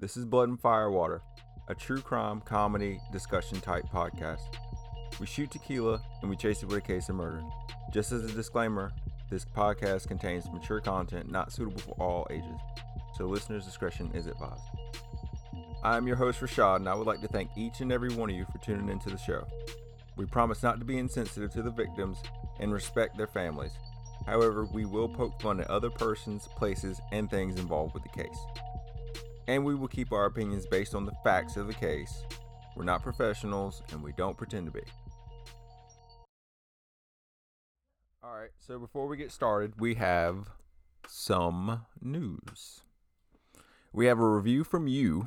This is Blood and Firewater, a true crime comedy discussion type podcast. We shoot tequila and we chase it with a case of murder. Just as a disclaimer, this podcast contains mature content not suitable for all ages, so listeners' discretion is advised. I am your host, Rashad, and I would like to thank each and every one of you for tuning into the show. We promise not to be insensitive to the victims and respect their families. However, we will poke fun at other persons, places, and things involved with the case. And we will keep our opinions based on the facts of the case. We're not professionals and we don't pretend to be. Alright, so before we get started, we have some news. We have a review from you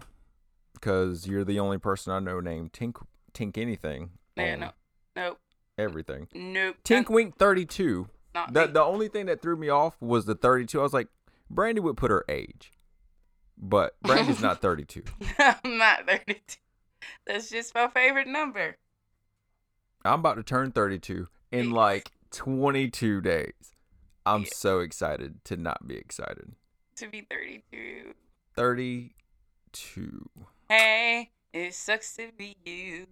because you're the only person I know named Tink Tink anything. Yeah, no, nope, Everything. nope. Tink Wink 32 Not the me. the only thing that threw me off was the 32. I was like, Brandy would put her age, but Brandy's not 32. I'm not 32. That's just my favorite number. I'm about to turn 32 in like 22 days. I'm Yeah. so excited to not be excited. To be 32. 32. Hey, it sucks to be you.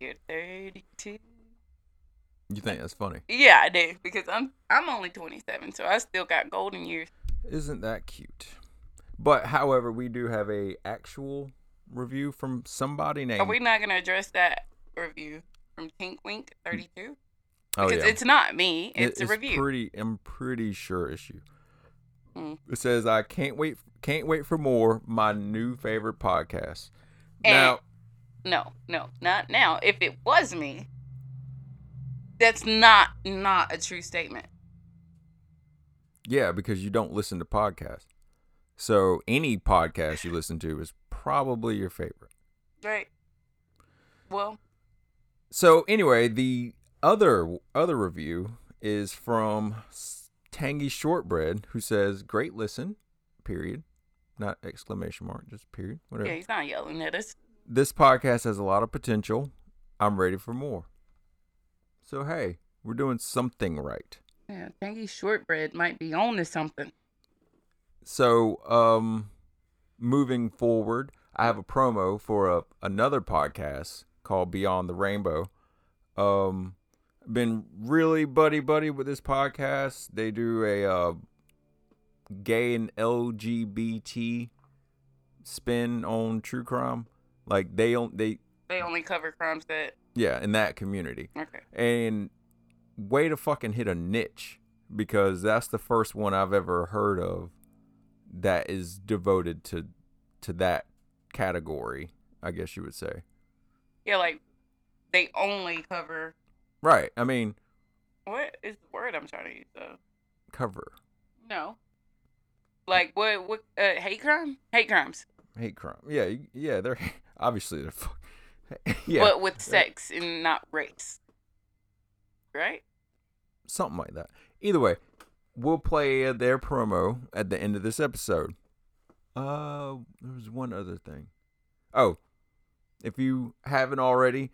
You're 32. You think that's funny? Yeah, I do because I'm I'm only 27, so I still got golden years. Isn't that cute? But however, we do have a actual review from somebody named Are we not gonna address that review from Tink Wink 32? Oh Because yeah. it's not me. It- It's, a review. Pretty, I'm pretty sure it's you. Mm. It says, "I can't wait, can't wait for more. My new favorite podcast." And- now, No, no, not now. If it was me, that's not not a true statement. yeah, because you don't listen to podcasts, so any podcast you listen to is probably your favorite. Right. Well, So anyway, the other other review is from Tangy Shortbread, who says, "Great listen." Period. Not exclamation mark, just period. Whatever. yeah, he's not yelling at us. this podcast has a lot of potential. I'm ready for more. So hey, we're doing something right. Yeah, Tangy Shortbread might be on to something. So um moving forward, I have a promo for a another podcast called Beyond the Rainbow. Um been really buddy buddy with this podcast. They do a uh gay and LGBT spin on true crime. Like they don't they They only cover crimes that. yeah, in that community. Okay. and way to fucking hit a niche because that's the first one I've ever heard of that is devoted to to that category, I guess you would say. Yeah, like they only cover. Right. I mean, What is the word I'm trying to use though? cover No. Like what? What? Uh, hate crime? Hate crimes. hate crime. Yeah, yeah, they're obviously they're fuck. yeah, But with sex and not race. Right. something like that. Either way, we'll play their promo at the end of this episode. Uh, there was one other thing. Oh, if you haven't already,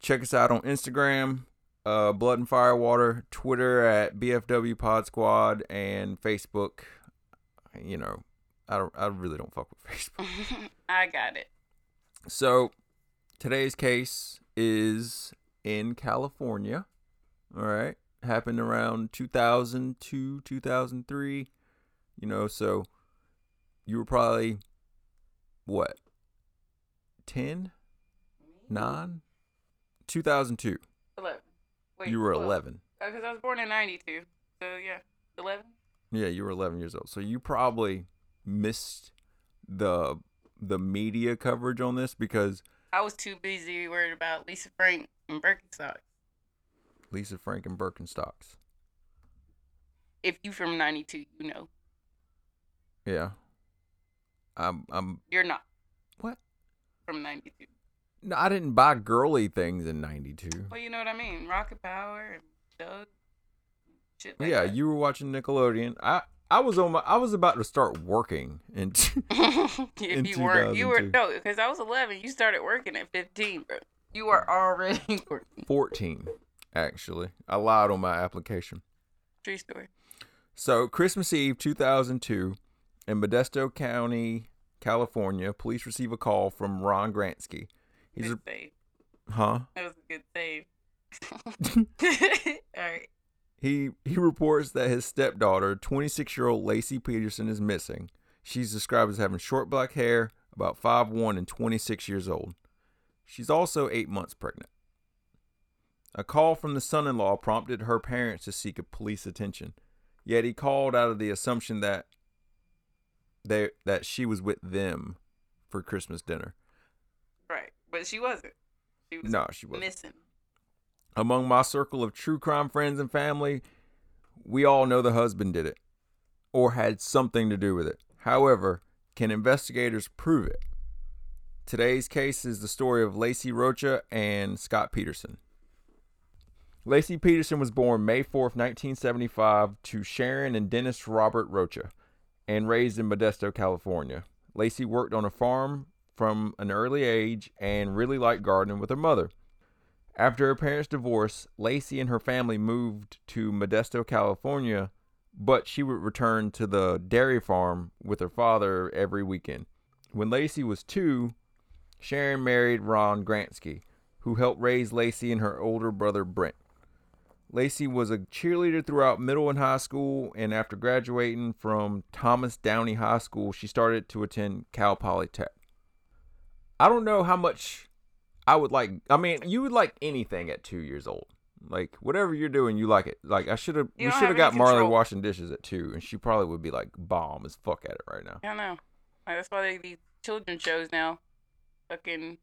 check us out on Instagram, uh, Blood and Firewater, Twitter at BFW Pod Squad, and Facebook. You know, I don't, I really don't fuck with Facebook. I got it. So today's case is in California. All right. Happened around 2002, 2003. You know, so you were probably what? 10? 9? 2002. Eleven. Wait, you were well, 11. Because I was born in '92. So yeah, eleven. Yeah, you were 11 years old. So you probably missed the the media coverage on this because I was too busy worried about Lisa Frank and Birkenstock. Lisa Frank and Birkenstocks. If you from '92, you know Yeah. I'm I'm you're not what? from '92. No, I didn't buy girly things in '92. Well, you know what I mean. Rocket Power and Doug. Shit like yeah, that. you were watching Nickelodeon. I I was on my I was about to start working and if in you weren't, you were 2002. no, because I was 11. You started working at 15, bro. You were already working. 14 actually. I lied on my application. True story. So Christmas Eve 2002 in Modesto County, California, police receive a call from Ron Grantski. He's Good a, save. huh? That was a good save. All right. He he reports that his stepdaughter, 26-year-old Laci Peterson, is missing. She's described as having short black hair, about 5'1 and 26 years old. She's also 8 months pregnant. A call from the son-in-law prompted her parents to seek a police attention. Yet he called out of the assumption that they that she was with them for Christmas dinner. Right. But she wasn't. She was No, she wasn't. missing. Among my circle of true crime friends and family, we all know the husband did it or had something to do with it. However, can investigators prove it? Today's case is the story of Laci Rocha and Scott Peterson. Laci Peterson was born May 4th, 1975, to Sharon and Dennis Robert Rocha and raised in Modesto, California. Laci worked on a farm from an early age and really liked gardening with her mother. After her parents' divorce, Laci and her family moved to Modesto, California, but she would return to the dairy farm with her father every weekend. When Laci was two, Sharon married Ron Grantski, who helped raise Laci and her older brother Brent. Laci was a cheerleader throughout middle and high school, and after graduating from Thomas Downey High School, she started to attend Cal Polytech. I don't know how much I would like. I mean, you would like anything at two years old. Like whatever you're doing, you like it. Like I should have. We should have got Marley control. washing dishes at two, and she probably would be like bomb as fuck at it right now. I know. Like, that's why they these children shows now. Fucking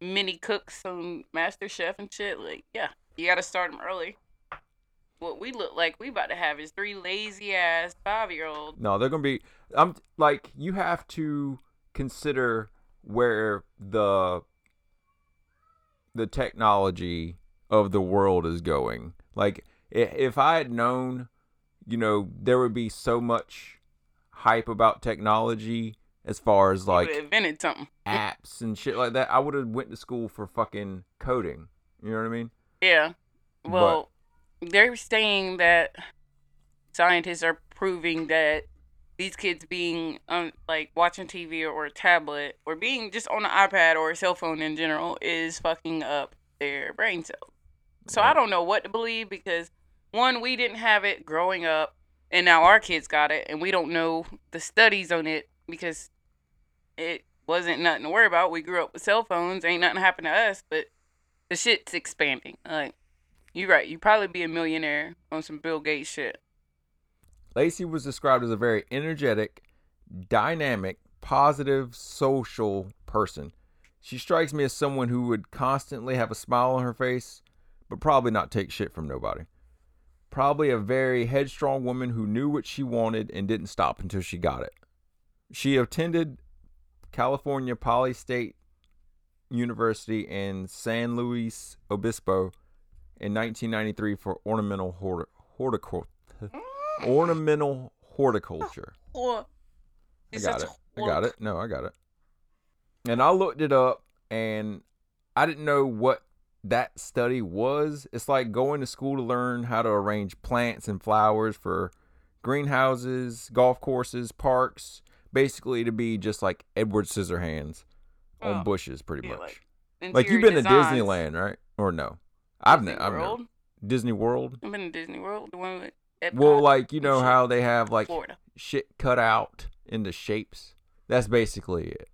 mini cooks on Master Chef and shit. Like, yeah, you gotta start them early. What we look like we about to have is three lazy ass five year olds. No, they're gonna be. I'm like you have to consider where the the technology of the world is going. Like if I had known, you know, there would be so much hype about technology as far as Like, like invented something. apps and shit like that. I would have went to school for fucking coding. You know what I mean? Yeah. Well, they're saying that scientists are proving that these kids being um, like watching TV or a tablet or being just on an iPad or a cell phone in general is fucking up their brain cells. So I don't know what to believe because one, we didn't have it growing up, and now our kids got it, and we don't know the studies on it because it wasn't nothing to worry about. We grew up with cell phones, ain't nothing happened to us, but the shit's expanding. Like, you're right. You'd probably be a millionaire on some Bill Gates shit. Laci was described as a very energetic, dynamic, positive, social person. She strikes me as someone who would constantly have a smile on her face, but probably not take shit from nobody. Probably a very headstrong woman who knew what she wanted and didn't stop until she got it. She attended California Poly State University in San Luis Obispo in 1993 for ornamental horti- horticulture. Ornamental horticulture. Or I got it. I got it. No, I got it. And I looked it up and I didn't know what that study was. It's like going to school to learn how to arrange plants and flowers for greenhouses, golf courses, parks, basically to be just like Edward Scissorhands on Oh, bushes pretty much. like, Like, you've been to. Disneyland, right? Or no? I've never I've never Disney World. I've been to Disney World, the one with Epcot, Well, like you know how they have like Florida. shit cut out into shapes. That's basically it.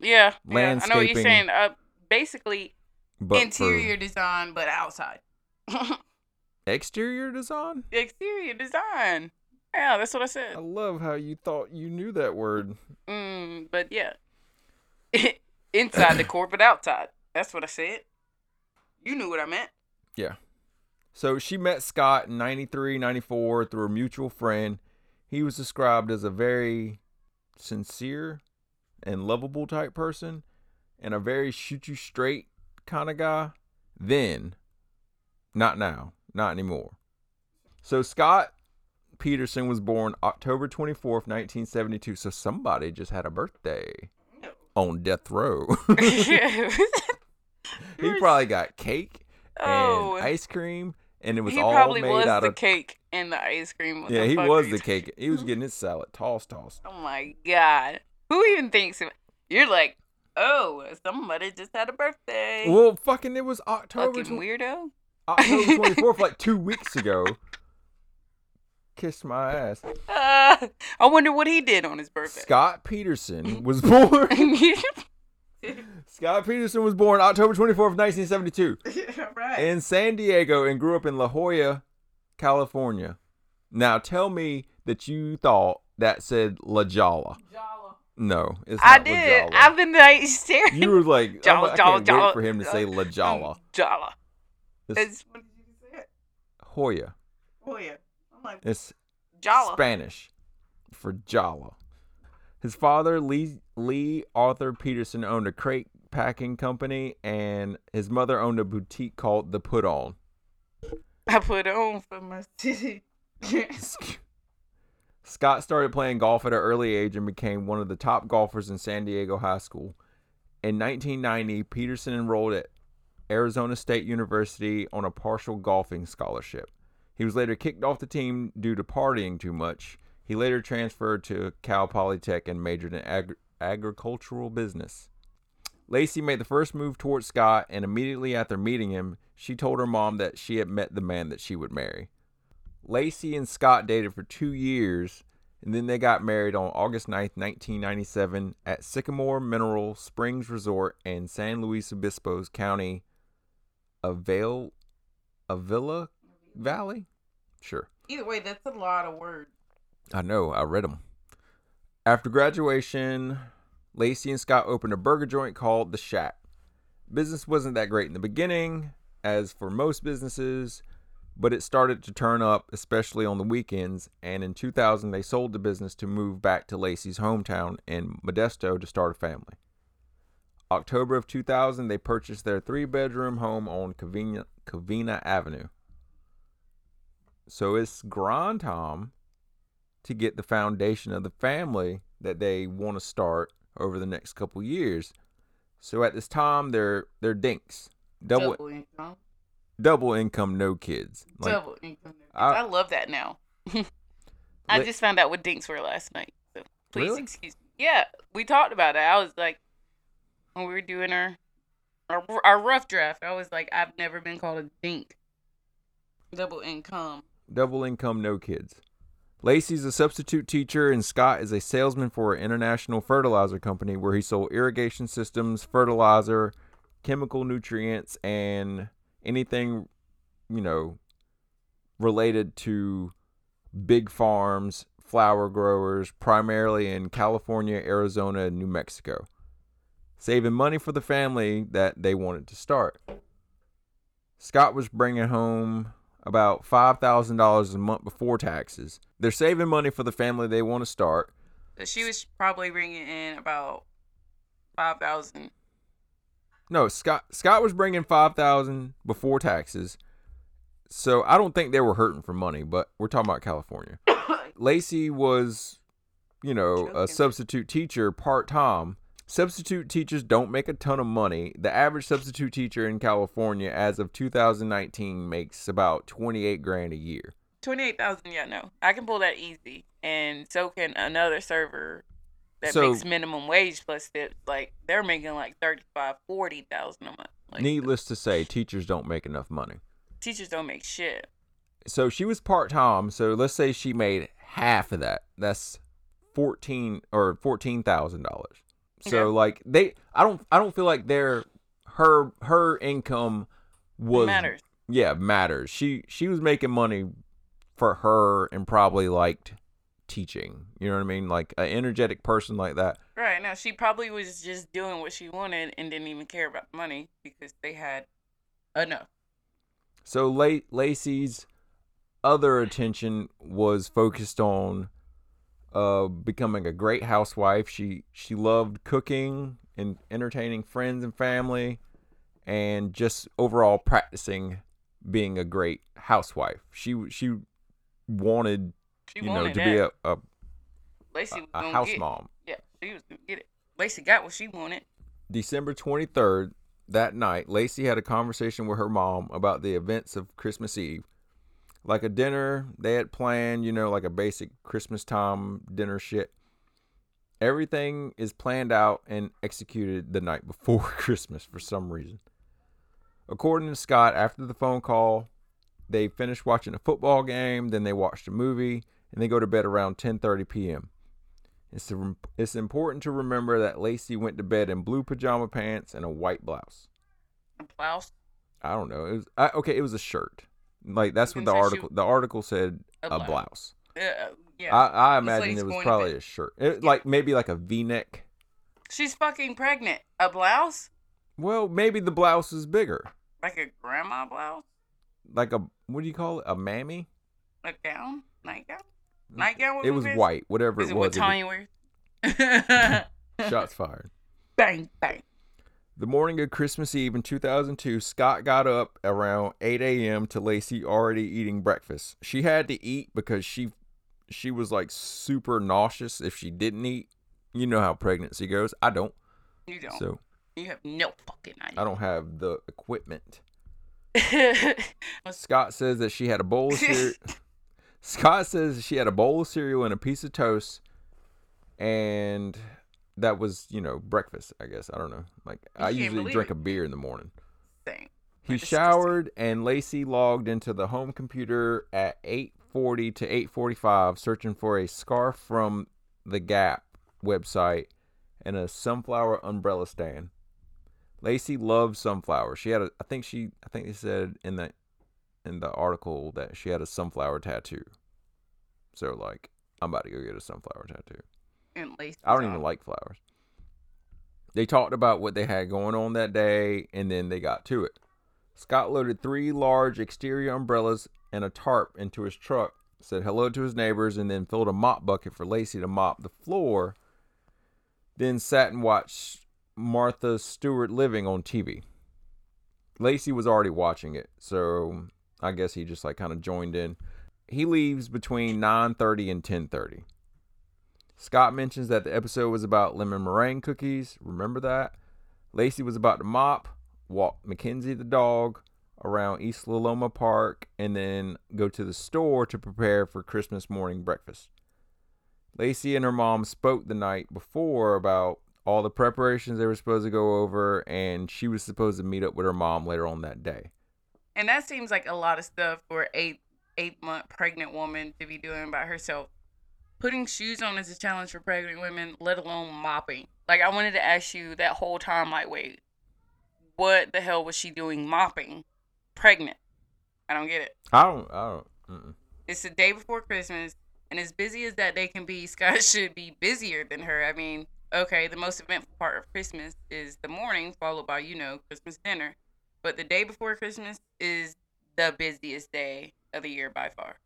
Yeah, yeah, I know what you're saying. Uh, basically But for- interior design, but outside. exterior design? exterior design. Yeah, that's what I said. I love how you thought you knew that word. Mm, but yeah, inside the court, but outside. That's what I said. You knew what I meant. So she met Scott in 93, 94 through a mutual friend. He was described as a very sincere and lovable type person and a very shoot you straight kind of guy. Then, not now, not anymore. So Scott Peterson was born October 24th, 1972. So somebody just had a birthday on death row. he probably got cake oh, and ice cream, and it was he all probably made was out the of. cake and the ice cream. Yeah, he was the cake. He was getting his salad tossed, tossed. Oh my god, who even thinks of? You're like, oh, somebody just had a birthday. Well, fucking, it was October Fucking weirdo. October twenty fourth, like two weeks ago. Kiss my ass. Uh, I wonder what he did on his birthday. Scott Peterson was born. Scott Peterson was born October twenty fourth, nineteen seventy two, right. in San Diego, and grew up in La Jolla, California. Now, tell me that you thought that said La Jolla. No, it's I not La did. Jolla. I've been like staring. You were like, I'm- Jala, I Jala, can't Jala. wait for him to say La Jolla. Jala. It's It's what did you say? it? Hoya. Oh yeah. I'm like It's Jala. Spanish for Jala. His father, Lee Lee Arthur Peterson, owned a crate packing company, and his mother owned a boutique called The Put On. I put on for my city. Scott started playing golf at an early age and became one of the top golfers in San Diego High School. In 1990, Peterson enrolled at Arizona State University on a partial golfing scholarship. He was later kicked off the team due to partying too much. He later transferred to Cal Polytech and majored in agri- agricultural business. Laci made the first move towards Scott, and immediately after meeting him, she told her mom that she had met the man that she would marry. Laci and Scott dated for two years, and then they got married on August 9th, 1997, at Sycamore Mineral Springs Resort in San Luis Obispo County, Avail, Avila Valley? Sure. Either way, that's a lot of words. I know, I read them. After graduation, Laci and Scott opened a burger joint called The Shack. Business wasn't that great in the beginning, as for most businesses, but it started to turn up, especially on the weekends. And in 2000, they sold the business to move back to Laci's hometown in Modesto to start a family. October of 2000, they purchased their three bedroom home on Covina, Covina Avenue. So it's Grand Tom to get the foundation of the family that they want to start over the next couple years. So at this time, they're they're dinks, double double, income. income, no kids. Like, double income. no I- I, love that now. I just found out what dinks were last night. So please Really? excuse me. Yeah, we talked about it. I was like, when we were doing our, our our rough draft, I was like, I've never been called a dink. Double income. double income, no kids. Laci's a substitute teacher, and Scott is a salesman for an international fertilizer company where he sold irrigation systems, fertilizer, chemical nutrients, and anything, you know, related to big farms, flower growers, primarily in California, Arizona, and New Mexico, saving money for the family that they wanted to start. Scott was bringing home about $5,000 a month before taxes. They're saving money for the family they want to start. She was probably bringing in about five thousand. No, Scott Scott was bringing 5,000 before taxes. So I don't think they were hurting for money, but we're talking about California. Laci was, you know, a substitute teacher part time. Substitute teachers don't make a ton of money. The average substitute teacher in California as of 2019 makes about 28 grand a year. Twenty eight thousand. Yeah, no, I can pull that easy, and so can another server that So- makes minimum wage plus tips. Like they're making like thirty five, forty thousand a month. Like Needless to say, teachers don't make enough money. teachers don't make shit. so she was part time. So let's say she made half of that. That's fourteen or fourteen thousand dollars. So Okay. like they, I don't, I don't feel like their her her income was matters. Yeah, matters. She she was making money for her and probably liked teaching. You know what I mean? Like an energetic person like that. Right now, she probably was just doing what she wanted and didn't even care about money because they had enough. So late Laci's other attention was focused on uh, becoming a great housewife. She she loved cooking and entertaining friends and family, and just overall practicing being a great housewife. She she wanted She you know to that. be a a, Laci was a gonna house mom. Yeah, she was gonna get it. Laci got what she wanted. December 23rd, that night, Laci had a conversation with her mom about the events of Christmas Eve. Like a dinner they had planned, you know, like a basic Christmas time dinner shit. Everything is planned out and executed the night before Christmas for some reason. According to Scott, after the phone call, they finished watching a football game, then they watched a movie, and they go to bed around 10:30 p.m. It's, it's important to remember that Laci went to bed in blue pajama pants and a white blouse. A blouse? I don't know. It was I, okay. It was a shirt. Like that's what the article. The article said A a blouse. blouse. Uh, yeah. I, I imagine it was probably a shirt. It, Like maybe like a V-neck. She's fucking pregnant. A blouse? Well, maybe the blouse is bigger. Like a grandma blouse? Like a what do you call it? A mammy? A gown? Nightgown? Nightgown? It was white. Whatever Is it what was. it Tanya wears? Shots fired. bang, bang. The morning of Christmas Eve in 2002, Scott got up around 8 a.m. to Laci already eating breakfast. She had to eat because she she was like super nauseous if she didn't eat. You know how pregnancy goes. I don't. You don't. So you have no fucking idea. I don't have the equipment. Scott says that she had a bowl of cereal. Scott says she had a bowl of cereal and a piece of toast, and that was you know breakfast. I guess I don't know. Like I usually drink it. a beer in the morning. Thing. He showered and Laci logged into the home computer at 8:40 to 8:45 searching for a scarf from the Gap website and a sunflower umbrella stand. Laci loved sunflowers. She had a I think she I think they said in the in the article that she had a sunflower tattoo. So like I'm about to go get a sunflower tattoo. And lace I don't on. even like flowers. They talked about what they had going on that day, and then they got to it. Scott loaded three large exterior umbrellas and a tarp into his truck, said hello to his neighbors, and then filled a mop bucket for Laci to mop the floor. Then sat and watched Martha Stewart Living on TV. Laci was already watching it, so I guess he just like kind of joined in. He leaves between 9:30 and 10:30. Scott mentions that the episode was about lemon meringue cookies. Remember that? Laci was about to mop, walk Mackenzie the dog around East La Loma Park, and then go to the store to prepare for Christmas morning breakfast. Laci and her mom spoke the night before about all the preparations they were supposed to go over, and she was supposed to meet up with her mom later on that day. And that seems like a lot of stuff for eight eight month pregnant woman to be doing by herself. Putting shoes on is a challenge for pregnant women, let alone mopping. Like I wanted to ask you that whole time, like, wait, what the hell was she doing mopping? Pregnant. I don't get it. I don't, I don't, mm-mm. It's the day before Christmas, and as busy as that day can be, Scott should be busier than her. I mean, okay, the most eventful part of Christmas is the morning, followed by, you know, Christmas dinner. But the day before Christmas is the busiest day of the year by far.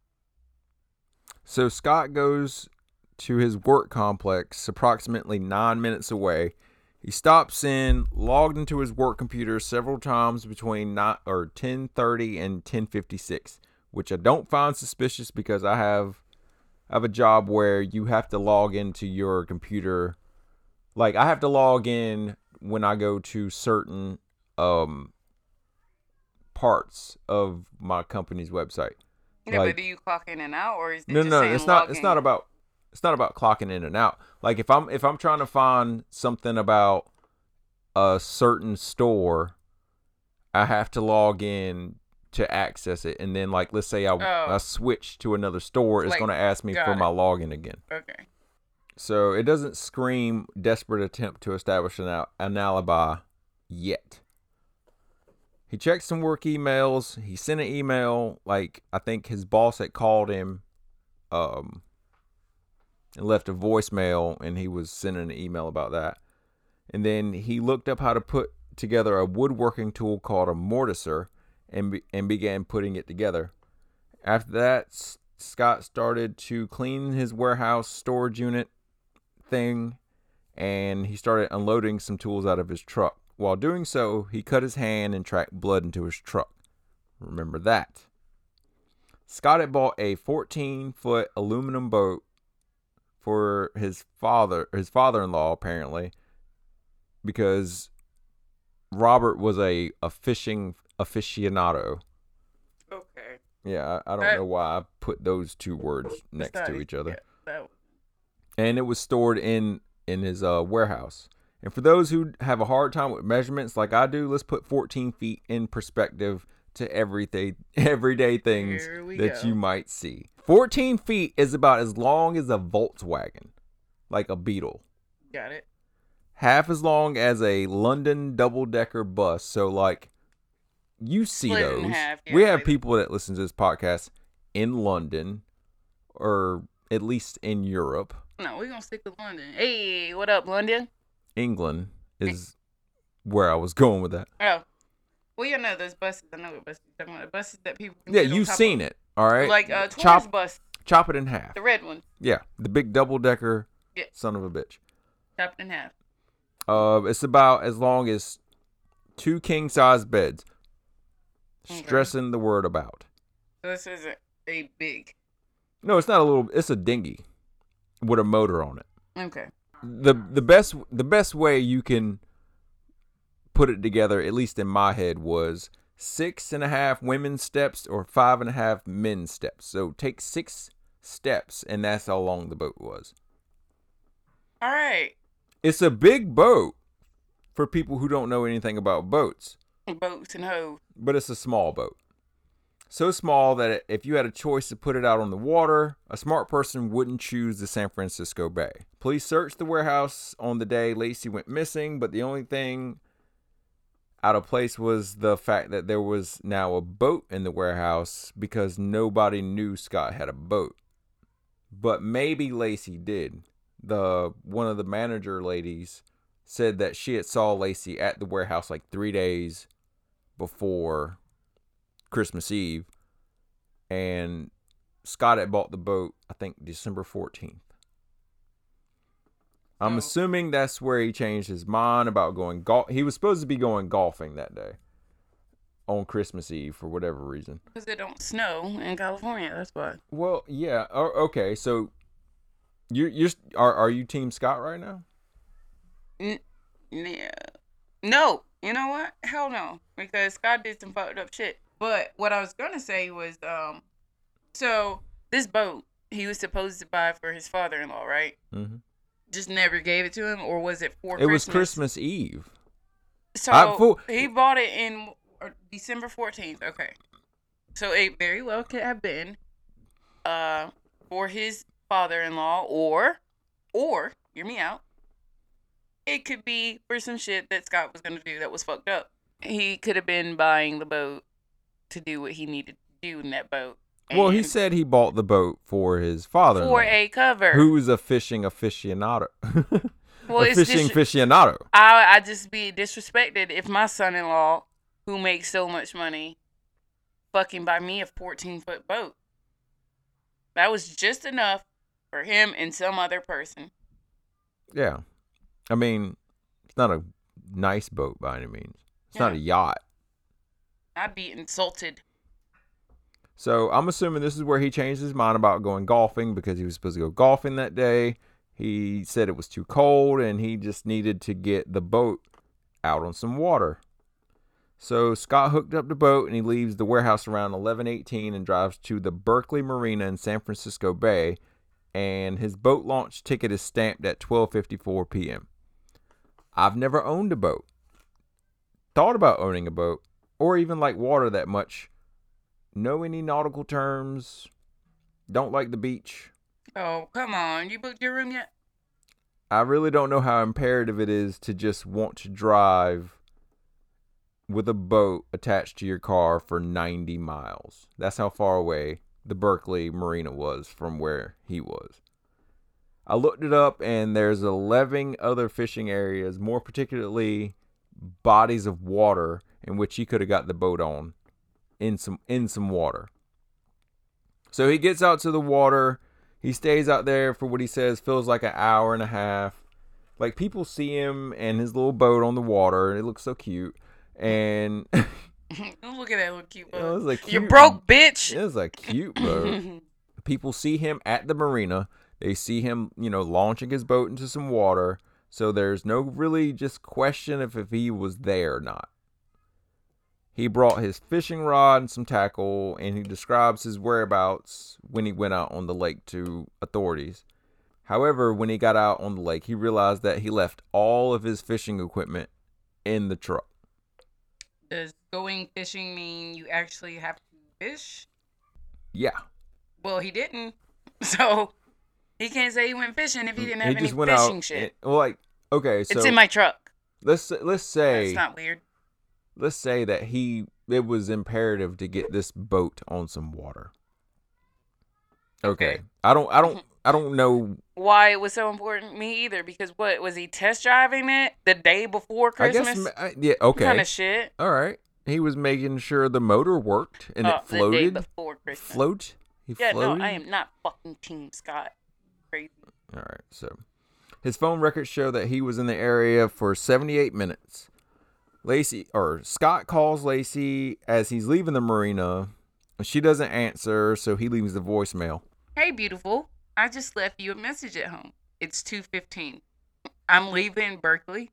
So Scott goes to his work complex approximately nine minutes away. He stops in, logged into his work computer several times between not or ten thirty and ten fifty six, which I don't find suspicious because I have I have a job where you have to log into your computer. Like I have to log in when I go to certain um parts of my company's website. Yeah, Like- but do you clock in and out, or is it no no it's not it's in? not about it's not about clocking in and out like if i'm if i'm trying to find something about a certain store i have to log in to access it and then like let's say i, Oh. I switch to another store it's Like, going to ask me for it. my login again Okay. so it doesn't scream desperate attempt to establish an, al- an alibi yet. He checked some work emails. He sent an email like I think his boss had called him um and left a voicemail and he was sending an email about that. And then he looked up how to put together a woodworking tool called a mortiser and be- and began putting it together. After that, S- Scott started to clean his warehouse storage unit thing and he started unloading some tools out of his truck. While doing so, he cut his hand and tracked blood into his truck. Remember that. Scott had bought a 14 foot aluminum boat for his father, his father in law, apparently, because Robert was a, a fishing aficionado. Okay. Yeah, I, I don't know why I put those two words next to each other. yeah, and it was stored in in his uh, warehouse. And for those who have a hard time with measurements like I do, let's put 14 feet in perspective to everything, everyday things that go. you might see. 14 feet is about as long as a Volkswagen, like a Beetle. Got it. Half as long as a London double decker bus. So, like, you see Split those. half, yeah, we have people that listen to this podcast in London or at least in Europe. No, we're gonna stick with London. Hey, what up, London? England is where I was going with that. Oh. Well, you know those buses. I know what buses you're talking about. The buses that people. can Yeah, you've seen of. it. All right. Like uh, tourist chop bus, chop it in half. the red one, Yeah, the big double decker. Yeah. Son of a bitch. chopped in half. Uh, it's about as long as two king size beds. Okay. Stressing the word about. So this isn't a big. No, it's not a little. It's a dinghy with a motor on it. Okay. The The best the best way you can put it together, at least in my head, was six and a half women's steps or five and a half men's steps. So take six steps, and that's how long the boat was. All right. It's a big boat for people who don't know anything about boats, Boats and hoes. but it's a small boat. So small that if you had a choice to put it out on the water, a smart person wouldn't choose the San Francisco Bay. Police searched the warehouse on the day Laci went missing, but the only thing out of place was the fact that there was now a boat in the warehouse because nobody knew Scott had a boat. But maybe Laci did. The one of the manager ladies said that she had saw Laci at the warehouse like 3 days before Christmas Eve and Scott had bought the boat I think December 14th. I'm Oh. assuming that's where he changed his mind about going golf. He was supposed to be going golfing that day on Christmas Eve for whatever reason. Because it don't snow in California. That's why. Well, yeah. o- Okay, so you you're are are you Team Scott right now? Yeah. No. You know what? Hell no. Because Scott did some fucked up shit. But what I was gonna say was, um, so this boat he was supposed to buy for his father-in-law, right? Mm-hmm. Just never gave it to him, or was it for? It was Christmas? Christmas Eve. So I- fool- he bought it in uh, December fourteenth. Okay, so it very well could have been, uh, for his father-in-law, or, or hear me out. It could be for some shit that Scott was gonna do that was fucked up. He could have been buying the boat to do what he needed to do in that boat. Well, he said he bought the boat for his father, for a cover. who is a fishing aficionado. well, a fishing dis- aficionado. I I just be disrespected if my son-in-law, who makes so much money, fucking buy me a 14 foot boat. That was just enough for him and some other person. Yeah, I mean, it's not a nice boat by any means. It's not a yacht. I'd be insulted. So I'm assuming this is where he changed his mind about going golfing because he was supposed to go golfing that day. He said it was too cold and he just needed to get the boat out on some water. So Scott hooked up the boat and he leaves the warehouse around 11:18 and drives to the Berkeley Marina in San Francisco Bay and his boat launch ticket is stamped at 12:54 p.m. I've never owned a boat. Thought about owning a boat or even like water that much know any nautical terms, don't like the beach. Oh, come on. You booked your room yet? I really don't know how imperative it is to just want to drive with a boat attached to your car for 90 miles. That's how far away the Berkeley Marina was from where he was. I looked it up and there's 11 other fishing areas, more particularly bodies of water in which he could have got the boat on in some in some water. So he gets out to the water. He stays out there for what he says feels like an hour and a half. Like people see him and his little boat on the water, and it looks so cute. And Look at that little cute boat. was like you broke, bitch. It was a cute boat. people see him at the marina. They see him, you know, launching his boat into some water. So there's no really just question of if he was there or not. He brought his fishing rod and some tackle, and he describes his whereabouts when he went out on the lake to authorities. However, when he got out on the lake, he realized that he left all of his fishing equipment in the truck. Does going fishing mean you actually have to fish? Yeah. Well, he didn't. So he can't say he went fishing if he didn't have he any just went fishing out. shit. and- well, like okay, so it's in my truck. let's let's say That's not weird. Let's say that he it was imperative to get this boat on some water. Okay. Okay. I don't I don't mm-hmm. I don't know Why it was so important? Me either. Because what was he test driving it the day before Christmas? I guess I- uh, yeah, okay. Kind of shit. All right. He was making sure the motor worked and Oh, it uh, the day floated. before Christmas. Float? He Yeah, floated? no, I am not fucking Team Scott. Crazy. All right. So his phone records show that he was in the area for 78 minutes. Laci or Scott calls Laci as he's leaving the marina. She doesn't answer, so he leaves the voicemail. Hey, beautiful. I just left you a message at home. It's 2.15. I'm leaving Berkeley.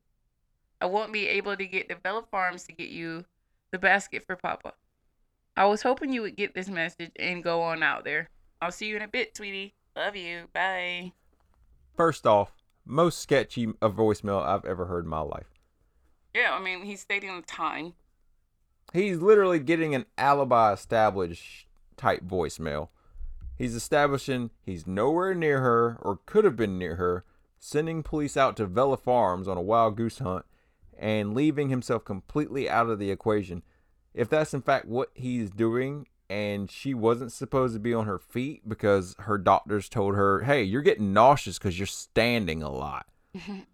I won't be able to get Develop Farms to get you the basket for Papa. I was hoping you would get this message and go on out there. I'll see you in a bit, sweetie. Love you. Bye. First off, most sketchy a voicemail I've ever heard in my life. Yeah, I mean, he's stating the time. He's literally getting an alibi established type voicemail. He's establishing he's nowhere near her or could have been near her, sending police out to Vella Farms on a wild goose hunt, and leaving himself completely out of the equation. If that's in fact what he's doing, and she wasn't supposed to be on her feet because her doctors told her, hey, you're getting nauseous because you're standing a lot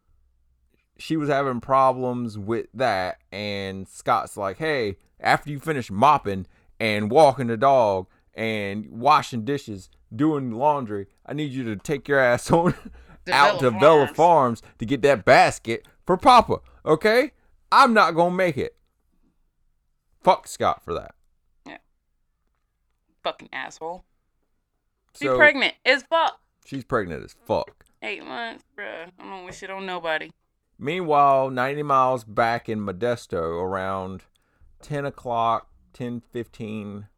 she was having problems with that and Scott's like, "Hey, after you finish mopping and walking the dog and washing dishes, doing laundry, I need you to take your ass on out to Vella Vella Farms. Farms to get that basket for Papa, okay? I'm not going to make it." Fuck Scott for that. Yeah. Fucking asshole. She So pregnant as fuck. she's pregnant as fuck. Eight months, bruh. I don't wish it on nobody. Meanwhile, 90 miles back in Modesto, around 10 o'clock, 10:15,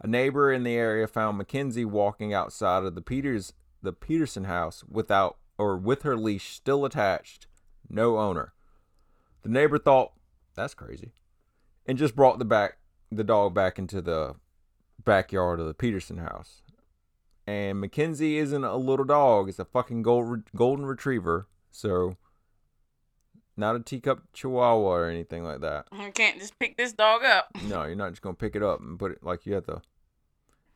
a neighbor in the area found Mackenzie walking outside of the Peters the Peterson house without or with her leash still attached, no owner. The neighbor thought that's crazy, and just brought the back the dog back into the backyard of the Peterson house. And Mackenzie isn't a little dog; it's a fucking gold, golden retriever. So not a teacup chihuahua or anything like that. You can't just pick this dog up. No, you're not just gonna pick it up and put it like you have to.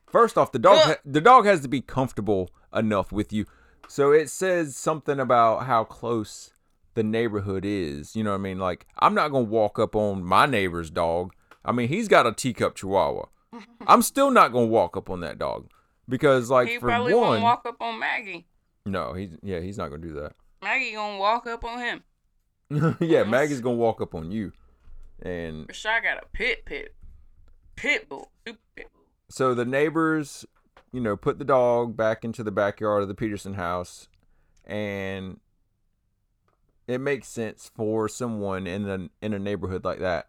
First off, the dog ha- the dog has to be comfortable enough with you. So it says something about how close the neighborhood is. You know what I mean? Like I'm not gonna walk up on my neighbor's dog. I mean, he's got a teacup chihuahua. I'm still not gonna walk up on that dog because, like, he for probably one, won't walk up on Maggie. no, he's yeah, he's not gonna do that. Maggie gonna walk up on him. yeah, Maggie's gonna walk up on you, and Rashad got a pit pit. Pit bull. Pit bull. so the neighbors, you know, put the dog back into the backyard of the Peterson house, and it makes sense for someone in a in a neighborhood like that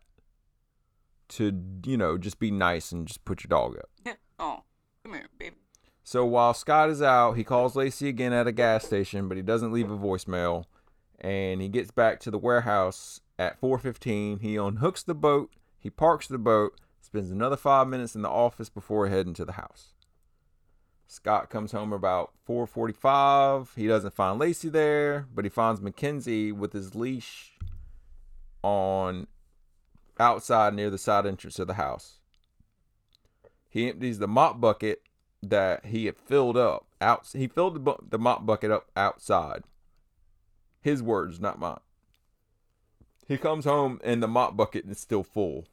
to, you know, just be nice and just put your dog up. oh, come here, baby. So while Scott is out, he calls Laci again at a gas station, but he doesn't leave a voicemail. And he gets back to the warehouse at 4:15. He unhooks the boat, he parks the boat, spends another 5 minutes in the office before heading to the house. Scott comes home about 4:45. He doesn't find Laci there, but he finds Mackenzie with his leash on outside near the side entrance of the house. He empties the mop bucket that he had filled up out. He filled the, bu- the mop bucket up outside. His words, not mine. He comes home and the mop bucket is still full.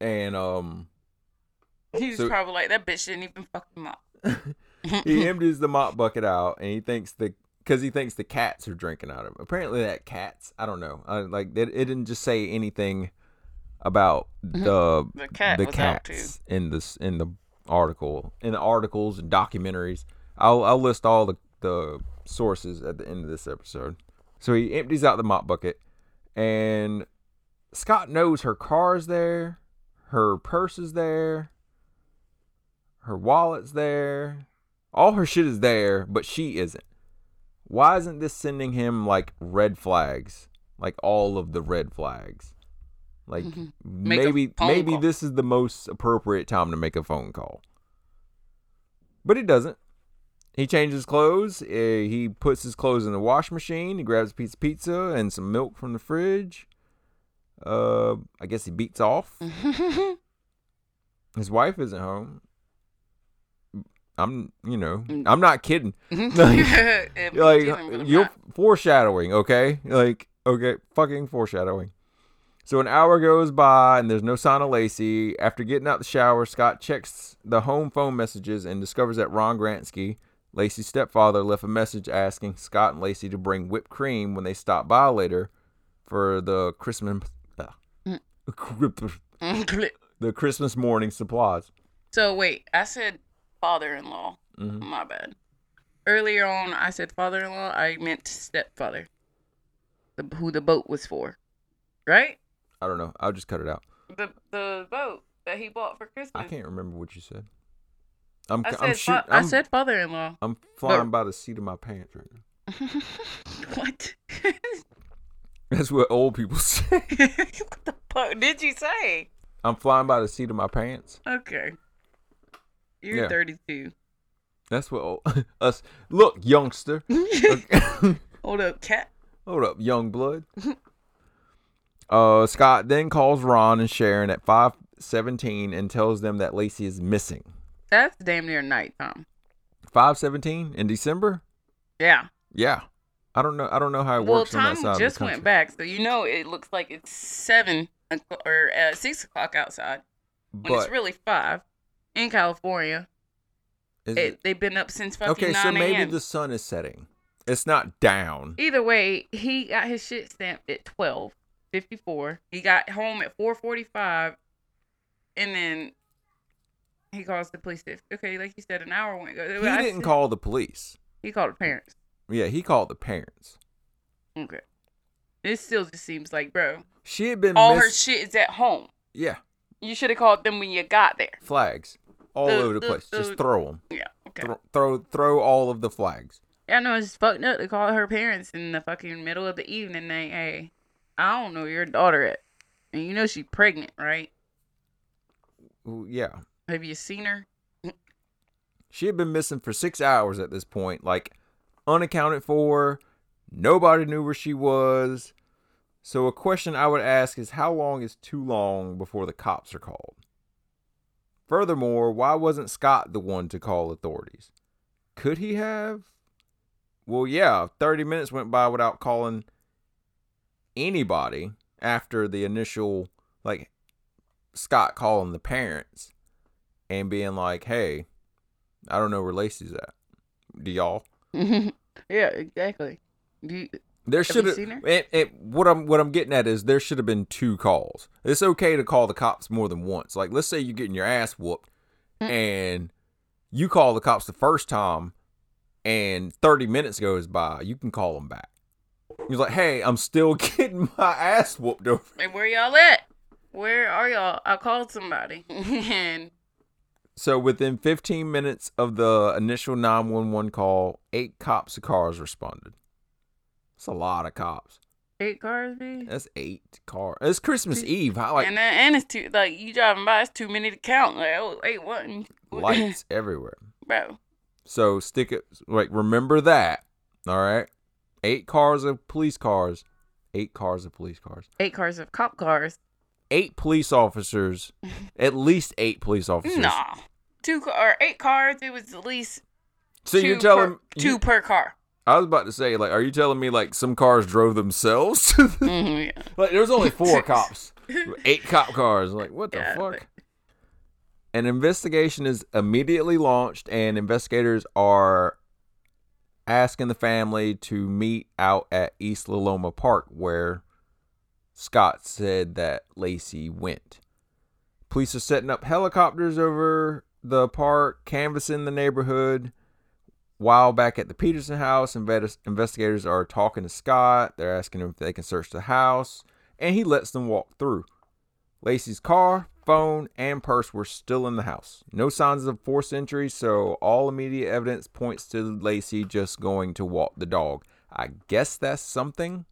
And um, He was So- probably like, that bitch didn't even fuck him up. he empties the mop bucket out and he thinks the because he thinks the cats are drinking out of it. Apparently, that cats. I don't know. I, like it, it didn't just say anything about the The cat the was out too. cats in this in the article in the articles and documentaries. I'll I'll list all the the sources at the end of this episode. So he empties out the mop bucket, and Scott knows her car's there, her purse is there, her wallet's there, All her shit is there, but she isn't. Why isn't this sending him like red flags? Like all of the red flags. Like maybe maybe call. this is the most appropriate time to make a phone call. But it doesn't. He changes clothes. eh, he puts his clothes in the wash machine. He grabs a piece of pizza and some milk from the fridge. Uh, I guess he beats off. His wife isn't home. I'm, you know, Mm. I'm not kidding. Like gonna you're foreshadowing, okay? Like okay, fucking foreshadowing. So an hour goes by and there's no sign of Laci. After getting out the shower, Scott checks the home phone messages and discovers that Ron Grantski, Laci's stepfather, left a message asking Scott and Laci to bring whipped cream when they stop by later for the Christmas uh, the Christmas morning supplies. So wait, I said father-in-law. Mhm. My bad. Earlier on, I said father-in-law. I meant stepfather. The, who the boat was for, right? I don't know. I'll just cut it out. The the boat that he bought for Christmas. I can't remember what you said. I'm I I'm said, shoot, fa- I I'm, said father-in-law. I'm flying by the seat of my pants right now. what? That's what old people say. what the fuck did you say? I'm flying by the seat of my pants. Okay. You're Yeah. 32. That's what old, us. Look, youngster. Hold up, cat. Hold up, young blood. Uh, Scott then calls Ron and Sharon at 5:17 and tells them that Laci is missing. That's damn near nighttime. 5:17 in December? Yeah. Yeah. I don't know. I don't know how it Well, works on that time side just went back, so you know it looks like it's seven o'clock- or uh, six o'clock outside when But it's really five in California. It, it, they've been up since fucking okay, so maybe the sun is setting. It's not down. Either way, he got his shit stamped at twelve fifty four. He got home at four forty five, and then he calls the police. Okay, like you said, an hour went. He I didn't said- call the police. He called the parents. Yeah, he called the parents. Okay. It still just seems like, bro, She had been all miss- her shit is at home. Yeah, You should have called them when you got there. flags all The- over the the- place. the- Just throw them. Yeah. Okay. Throw, throw throw all of the flags. Yeah, no, it's fucked up to call her parents in the fucking middle of the evening. They, hey, I don't know your daughter at, and you know she's pregnant, right? Yeah, Have you seen her? she had been missing for six hours at this point, like unaccounted for. Nobody knew where she was. So a question I would ask is how long is too long before the cops are called? Furthermore, why wasn't Scott the one to call authorities? Could he have? Well, yeah, 30 minutes went by without calling anybody after the initial, like, Scott calling the parents and being like, hey, I don't know where Laci's at. Do y'all? yeah, exactly. Do you, There should have. seen her? And, and what I'm what I'm getting at is there should have been two calls. It's okay to call the cops more than once. Like let's say you're getting your ass whooped, Mm. and you call the cops the first time, and 30 minutes goes by. You can call them back. He's like, "Hey, I'm still getting my ass whooped over." hey, where y'all at? Where are y'all? I called somebody, and So within 15 minutes of the initial 911 call, eight cops cars responded. That's a lot of cops. eight cars, B. That's eight cars. It's Christmas Eve. How like and then, and it's too like you driving by. It's too many to count. Like oh, eight one. lights everywhere. bro. So stick it like remember that. All right. Eight cars of police cars. Eight cars of police cars. Eight cars of cop cars. Eight police officers. at least eight police officers. Nah, two or eight cars. It was at least So two you're telling per, two you- per car. I was about to say, like, are you telling me like some cars drove themselves? Mhm, yeah. like there's only four cops. Eight cop cars. Like, what the Yeah, fuck? but- An investigation is immediately launched, and investigators are asking the family to meet out at East La Loma Park, where Scott said that Laci went. Police are setting up helicopters over the park, canvassing the neighborhood. While back at the Peterson house, investigators are talking to Scott. They're asking him if they can search the house, and he lets them walk through. Laci's car phone and purse were still in the house. No signs of forced entry, so all immediate evidence points to Laci just going to walk the dog. I guess that's something.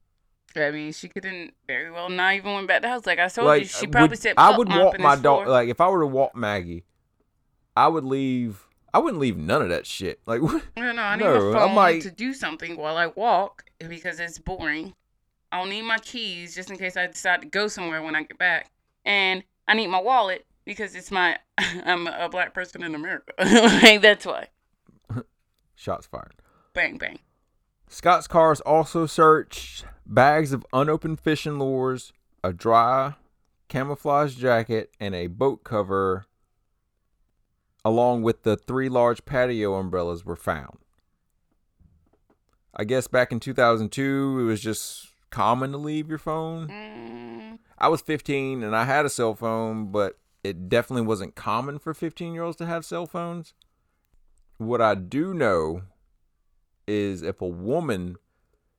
I mean, she couldn't very well not even went back to the house. Like I told like you, she probably would- said, I "Fuck would walk my dog. Like if I were to walk Maggie, I would leave. I wouldn't leave none of that shit. Like what? No, no, I need No, my phone to do something while I walk because it's boring. I'll need my keys just in case I decide to go somewhere when I get back, and I need my wallet because it's my I'm a black person in America. like that's why. Shots fired. Bang bang. Scott's cars also searched bags of unopened fishing lures, a dry camouflage jacket, and a boat cover, along with the three large patio umbrellas were found. I guess back in 2002, it was just common to leave your phone. Mm, I was 15 and I had a cell phone, but it definitely wasn't common for 15 year olds to have cell phones. What I do know is if a woman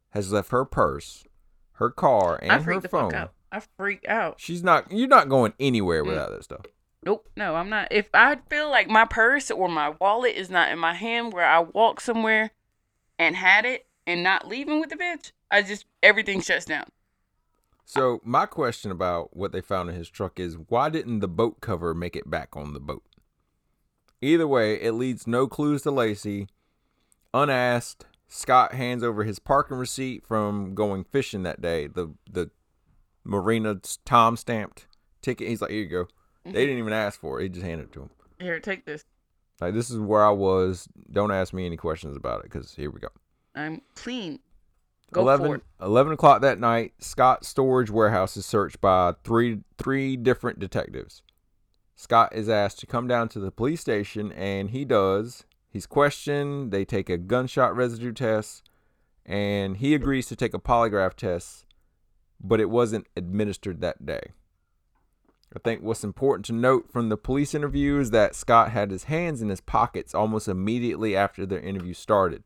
has left her purse, her car, and her phone. I freak out. she's not. You're not going anywhere Mm. without that stuff. Nope, no, I'm not. If I feel like my purse or my wallet is not in my hand where I walk somewhere and had it and not leaving with the bitch, I just everything shuts down. So my question about what they found in his truck is why didn't the boat cover make it back on the boat? Either way, it leads no clues to Laci. Unasked, Scott hands over his parking receipt from going fishing that day. The the marina time stamped ticket. He's like, here you go. They didn't even ask for it. He just handed it to him. Here, take this. Like this is where I was. Don't ask me any questions about it because here we go. I'm clean. Go 11, for it. 11 o'clock that night, Scott's storage warehouse is searched by three three different detectives. Scott is asked to come down to the police station, and he does. He's questioned. They take a gunshot residue test, and he agrees to take a polygraph test, but it wasn't administered that day. I think what's important to note from the police interview is that Scott had his hands in his pockets almost immediately after their interview started.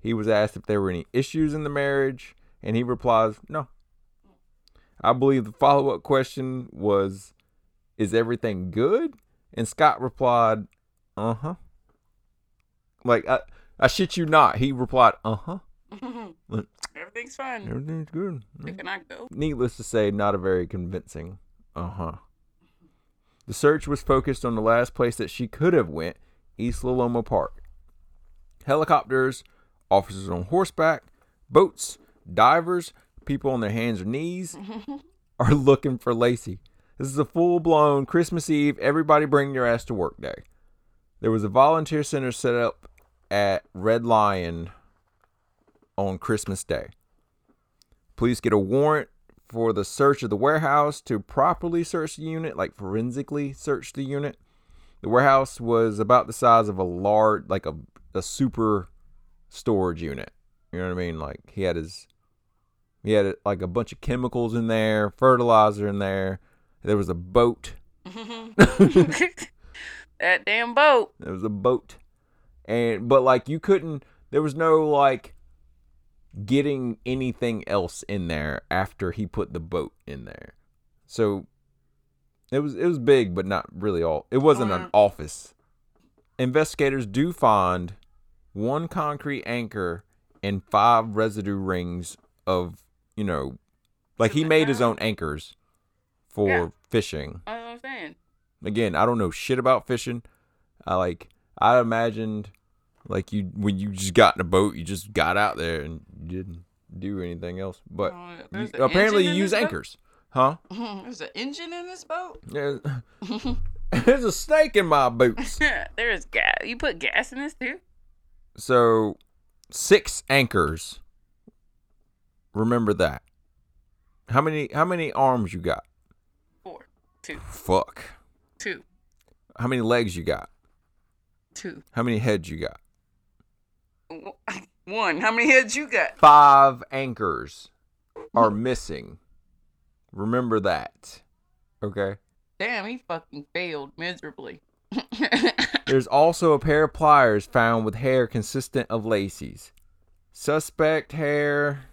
He was asked if there were any issues in the marriage, and he replies, No. I believe the follow up question was, Is everything good? And Scott replied, Uh huh. Like, I, I shit you not. He replied, Uh huh. Everything's fine. Everything's good. Can I go? Needless to say, not a very convincing. Uh huh. The search was focused on the last place that she could have went, East Loma Park. Helicopters, officers on horseback, boats, divers, people on their hands or knees are looking for Laci. This is a full blown Christmas Eve, everybody bring your ass to work day. There was a volunteer center set up at Red Lion on Christmas Day. Police get a warrant for the search of the warehouse to properly search the unit, like forensically search the unit. The warehouse was about the size of a large, like a, a super storage unit. You know what I mean? Like he had his, he had like a bunch of chemicals in there, fertilizer in there. There was a boat. that damn boat. There was a boat, and but like you couldn't. There was no like getting anything else in there after he put the boat in there. So it was it was big, but not really all. It wasn't an Mm. office. Investigators do find one concrete anchor and five residue rings of you know, like he made his own anchors for Yeah. fishing. I'm saying. Again, I don't know shit about fishing. I like I imagined like you when you just got in a boat, you just got out there and you didn't do anything else. But Oh, you- apparently you use this boat? anchors, huh? There's an engine in this boat. There's, there's a snake in my boots. There's gas. You put gas in this too? So six anchors. Remember that. How many how many arms you got? Four, two, Fuck. two, How many legs you got? two, How many heads you got? one. How many heads you got? Five anchors are missing. Remember that. Okay. Damn, he fucking failed miserably. There's also a pair of pliers found with hair consistent of Laci's. Suspect hair,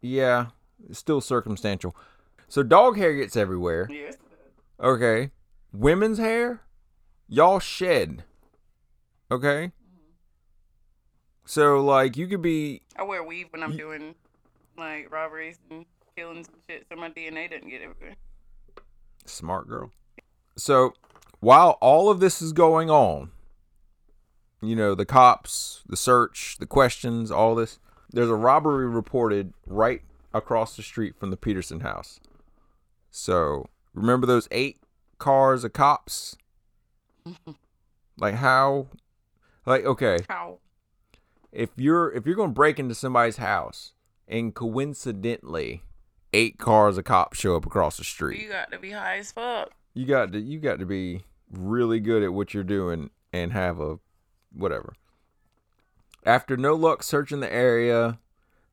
yeah, still circumstantial. So dog hair gets everywhere. yes. Okay. women's hair, y'all shed. Okay? So like you could be I wear weave when I'm You- doing like robberies and killings and shit, so my DNA doesn't get everywhere. smart girl. So while all of this is going on, you know, the cops, the search, the questions, all this, there's a robbery reported right across the street from the Peterson house. So remember those eight cars of cops? like how like okay, How? If you're if you're going to break into somebody's house and coincidentally eight cars of cops show up across the street You got to be high as fuck. you got to you got to be really good at what you're doing and have a whatever. After no luck searching the area,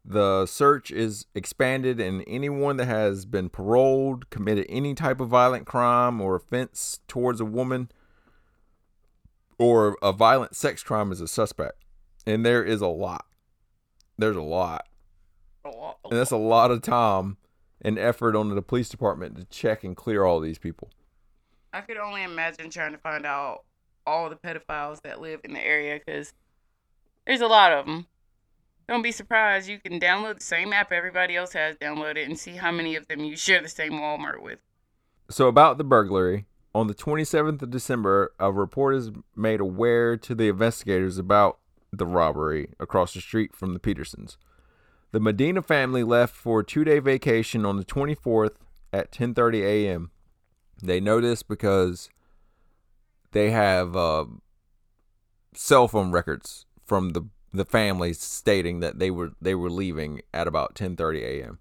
the search is expanded and anyone that has been paroled, committed any type of violent crime or offense towards a woman or a violent sex crime is a suspect. And there is a lot. There's a lot. A lot, a And that's a lot of time and effort on the police department to check and clear all these people. I could only imagine trying to find out all the pedophiles that live in the area because there's a lot of them. Don't be surprised. You can download the same app everybody else has downloaded and see how many of them you share the same Walmart with. So about the burglary, on the 27th of December, a report is made aware to the investigators about the robbery across the street from the Petersons. The Medina family left for a two-day vacation on the 24th at 10:30 a.m. They know this because they have uh, cell phone records from the the family stating that they were they were leaving at about 10:30 a.m.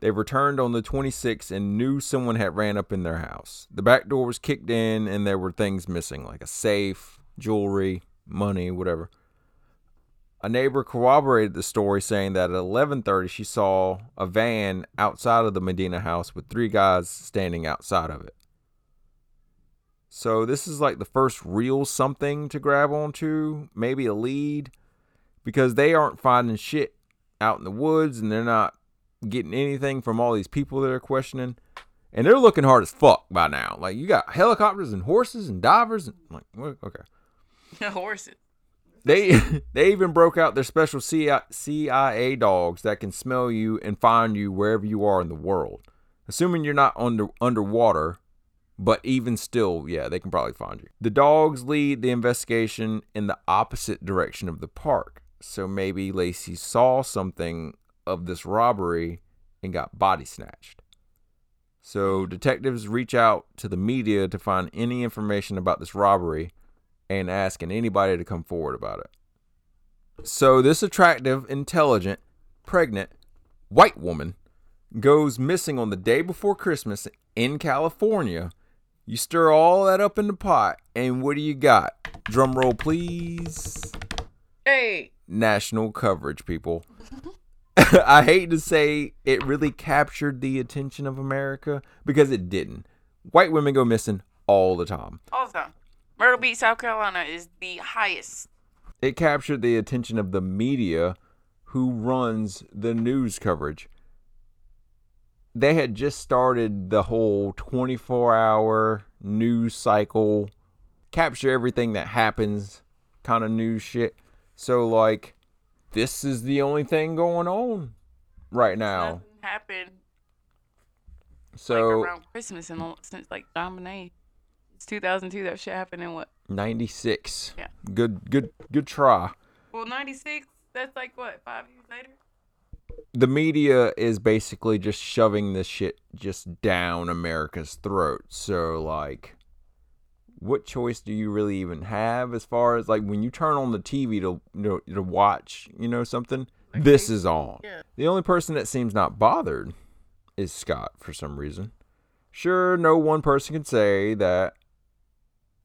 They returned on the 26th and knew someone had ran up in their house. The back door was kicked in and there were things missing like a safe, jewelry, money, whatever. A neighbor corroborated the story saying that at 11:30 she saw a van outside of the Medina house with three guys standing outside of it. So this is like the first real something to grab onto, maybe a lead because they aren't finding shit out in the woods and they're not getting anything from all these people that are questioning. And they're looking hard as fuck by now. Like you got helicopters and horses and divers and like okay. Horses. They they even broke out their special CIA, dogs that can smell you and find you wherever you are in the world. Assuming you're not under underwater, but even still, yeah, they can probably find you. The dogs lead the investigation in the opposite direction of the park. So maybe Laci saw something of this robbery and got body snatched. So detectives reach out to the media to find any information about this robbery and asking anybody to come forward about it. So this attractive, intelligent, pregnant white woman goes missing on the day before Christmas in California. You stir all that up in the pot, and what do you got? Drum roll, please. Hey, National coverage, people. I hate to say it really captured the attention of America because it didn't. White women go missing all the time. all the time. Myrtle Beach, South Carolina is the highest. it captured the attention of the media who runs the news coverage. They had just started the whole 24 hour news cycle, capture everything that happens kind of news shit. So, like, this is the only thing going on right now. Nothing happened So, like around Christmas and all, since like Dominique. It's 2002. That shit happened in what? 96. Yeah. Good, good, good try. Well, 96. That's like what? Five years later. the media is basically just shoving this shit just down America's throat. So like what choice do you really even have as far as like when you turn on the TV to you know, to watch, you know something? Like This they- is on. Yeah. The only person that seems not bothered is Scott for some reason. Sure, no one person can say that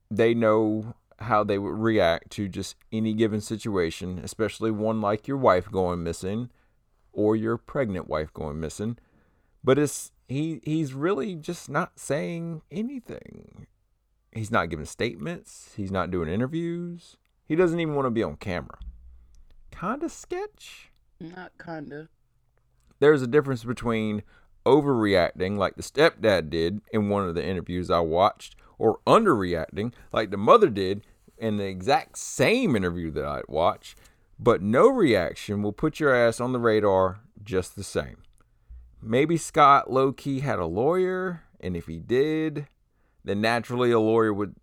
they know how they would react to just any given situation, especially one like your wife going missing or your pregnant wife going missing. But it's he he's really just not saying anything. He's not giving statements, he's not doing interviews. He doesn't even want to be on camera. Kind of sketch Not kinda. there's a difference between overreacting like the stepdad did in one of the interviews I watched or underreacting like the mother did in the exact same interview that I'd watch, but no reaction will put your ass on the radar just the same. Maybe Scott low key had a lawyer, and if he did, then naturally a lawyer would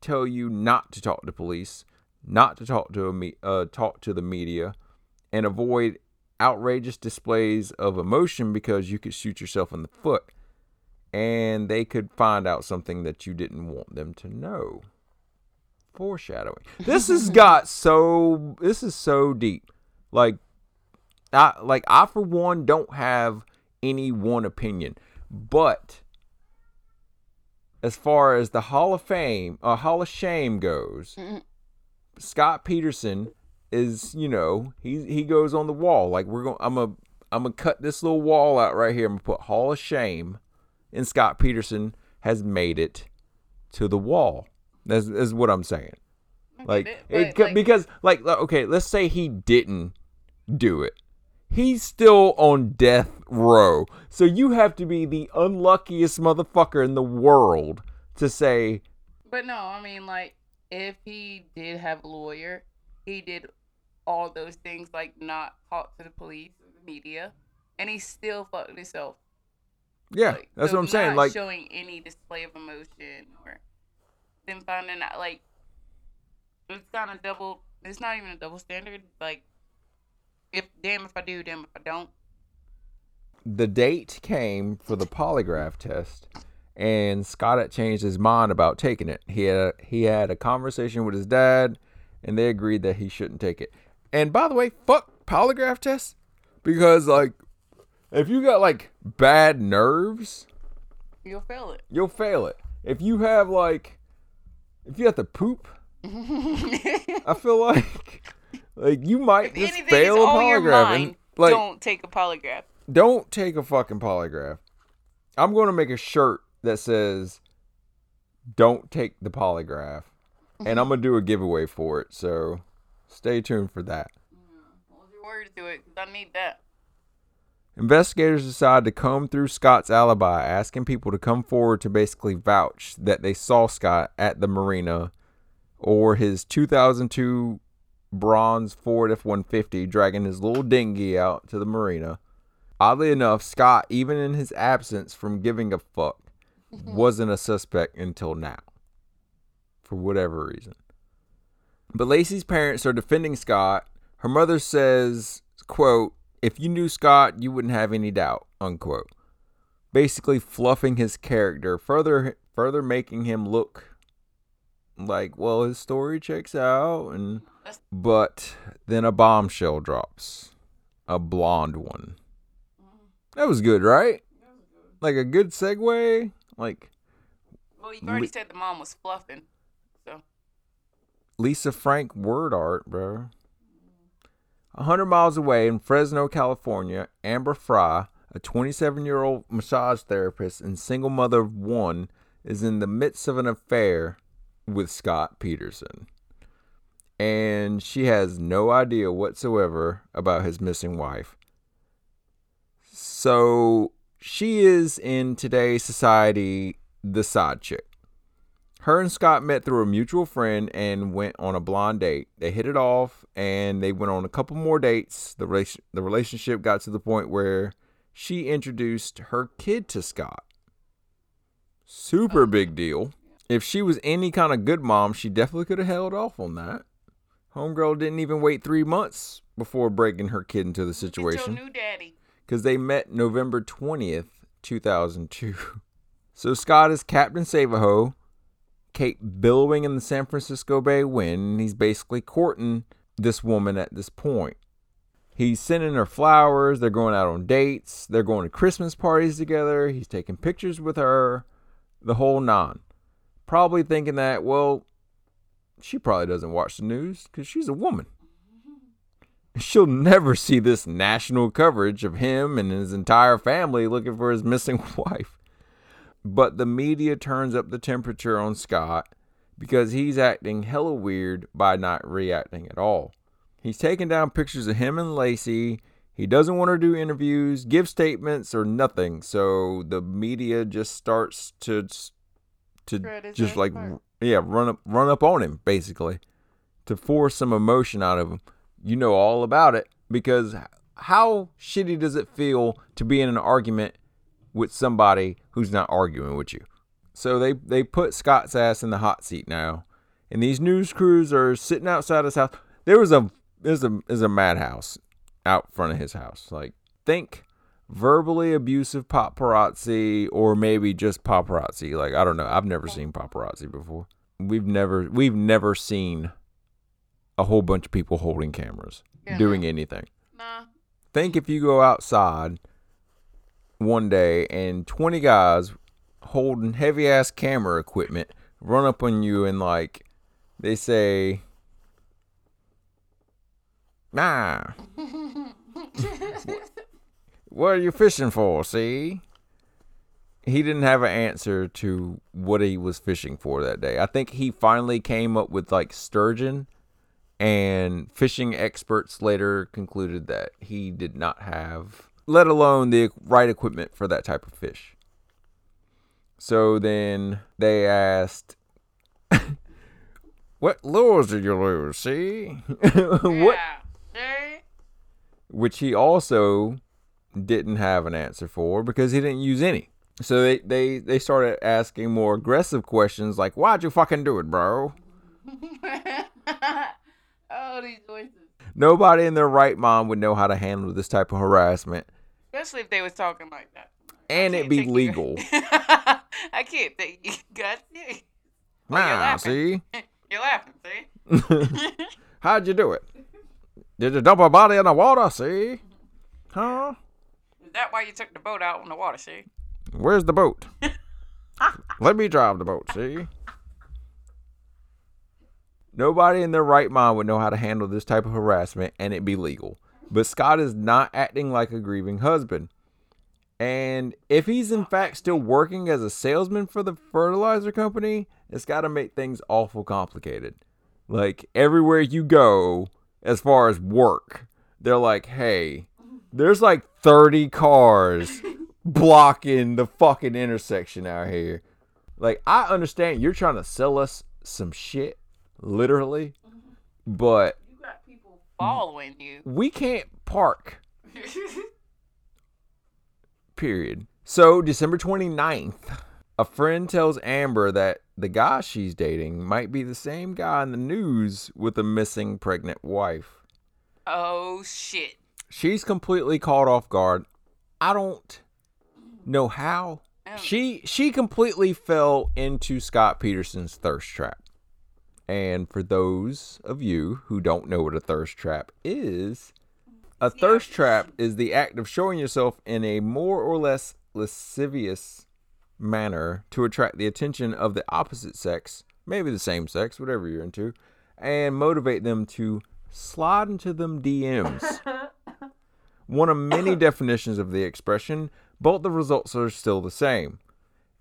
tell you not to talk to police, not to talk to me- uh, talk to the media, and avoid outrageous displays of emotion because you could shoot yourself in the foot, and they could find out something that you didn't want them to know. Foreshadowing. This has got so. This is so deep. Like, I like I for one don't have any one opinion, but as far as the Hall of Fame, uh, Hall of Shame goes, Scott Peterson is, you know, he he goes on the wall. Like we're going, I'm a I'm gonna cut this little wall out right here. I'm gonna put Hall of Shame, and Scott Peterson has made it to the wall. That's, that's what I'm saying. Like it, it, like- because like okay, let's say he didn't do it. He's still on death row. So you have to be the unluckiest motherfucker in the world to say, But no, I mean, like, if he did have a lawyer, he did all those things, like not talk to the police the media, and he still fucked himself. Yeah, Like, that's so what I'm saying. Like, showing any display of emotion or them finding out, like, it's kind of double. It's not even a double standard. Like, if damn if I do, damn if I don't. the date came for the polygraph test, and Scott had changed his mind about taking it. He had a, he had a conversation with his dad, and they agreed that he shouldn't take it. And by the way, fuck polygraph tests because like if you got like bad nerves, You'll fail it. you'll fail it. If you have like if you have to poop, I feel like like you might if just anything fail a polygraph mind, like don't take a polygraph. don't take a fucking polygraph. I'm going to make a shirt that says don't take the polygraph and I'm going to do a giveaway for it. So stay tuned for that. Mm-hmm. Hold your words to it, I need that. Investigators decide to comb through Scott's alibi, asking people to come forward to basically vouch that they saw Scott at the marina or his 2002 bronze Ford F 150 dragging his little dinghy out to the marina. Oddly enough, Scott, even in his absence from giving a fuck, mm-hmm. wasn't a suspect until now. For whatever reason. But Laci's parents are defending Scott. Her mother says, quote, if you knew Scott, you wouldn't have any doubt, unquote. Basically fluffing his character, further further making him look like, well, his story checks out and but then a bombshell drops. A blonde one. That was good, right? Like a good segue. Like Well, you've already said the mom was fluffing. So Lisa Frank word art, bro. A hundred miles away in Fresno, California, Amber Frey, a 27-year-old massage therapist and single mother of one, is in the midst of an affair with Scott Peterson, and she has no idea whatsoever about his missing wife. So she is in today's society the side chick. Her and Scott met through a mutual friend and went on a blind date. They hit it off and they went on a couple more dates. The relation- the relationship got to the point where she introduced her kid to Scott. Super big deal. If she was any kind of good mom, she definitely could have held off on that. Homegirl didn't even wait three months before breaking her kid into the situation new daddy. because they met November 20th, 2002. So Scott is Captain Savaho, Kate billowing in the San Francisco Bay wind, he's basically courting this woman at this point. He's sending her flowers, they're going out on dates, they're going to Christmas parties together, he's taking pictures with her, the whole nine. Probably thinking that, well, she probably doesn't watch the news because she's a woman she'll never see this national coverage of him and his entire family looking for his missing wife. But the media turns up the temperature on Scott because he's acting hella weird by not reacting at all. He's taking down pictures of him and Laci. He doesn't want to do interviews, give statements, or nothing. So the media just starts to to just like smart. yeah run up run up on him basically to force some emotion out of him. You know all about it because how shitty does it feel to be in an argument with somebody who's not arguing with you? So they they put Scott's ass in the hot seat now, and these news crews are sitting outside his house. There was a there's a there's a madhouse out front of his house. Like think verbally abusive paparazzi or maybe just paparazzi. Like I don't know. I've never seen paparazzi before. We've never we've never seen a whole bunch of people holding cameras Yeah, doing anything. Nah. Think if you go outside one day and 20 guys holding heavy ass camera equipment run up on you and like they say nah. What are you fishing for see? He didn't have an answer to what he was fishing for that day. I think he finally came up with like sturgeon and fishing experts later concluded that he did not have let alone the right equipment for that type of fish so then they asked what lures did you lose see what See? which he also didn't have an answer for because he didn't use any. So they, they, they started asking more aggressive questions like, Why'd you fucking do it, bro? oh, these voices. Nobody in their right mind would know how to handle this type of harassment Especially if they was talking like that. and it be legal. I can't think you got it. Oh, you're Nah, laughing. see? You're laughing, see? How'd you do it? Did you dump a body in the water, see? Huh? Is that why you took the boat out on the water, see? Where's the boat? Let me drive the boat, see? Nobody in their right mind would know how to handle this type of harassment and it be legal. But Scott is not acting like a grieving husband. And if he's in fact still working as a salesman for the fertilizer company, it's got to make things awful complicated. Like everywhere you go, as far as work, they're like, hey, there's like 30 cars blocking the fucking intersection out here. Like, I understand you're trying to sell us some shit, literally, mm-hmm. but You got people following you. we can't park, period. So, December 29th, a friend tells Amber that the guy she's dating might be the same guy in the news with a missing pregnant wife. oh, shit. She's completely caught off guard. I don't know how. Oh. She she completely fell into Scott Peterson's thirst trap. And for those of you who don't know what a thirst trap is, a thirst trap is the act of showing yourself in a more or less lascivious manner to attract the attention of the opposite sex, maybe the same sex, whatever you're into, and motivate them to slide into them DMs. One of many definitions of the expression, but the results are still the same.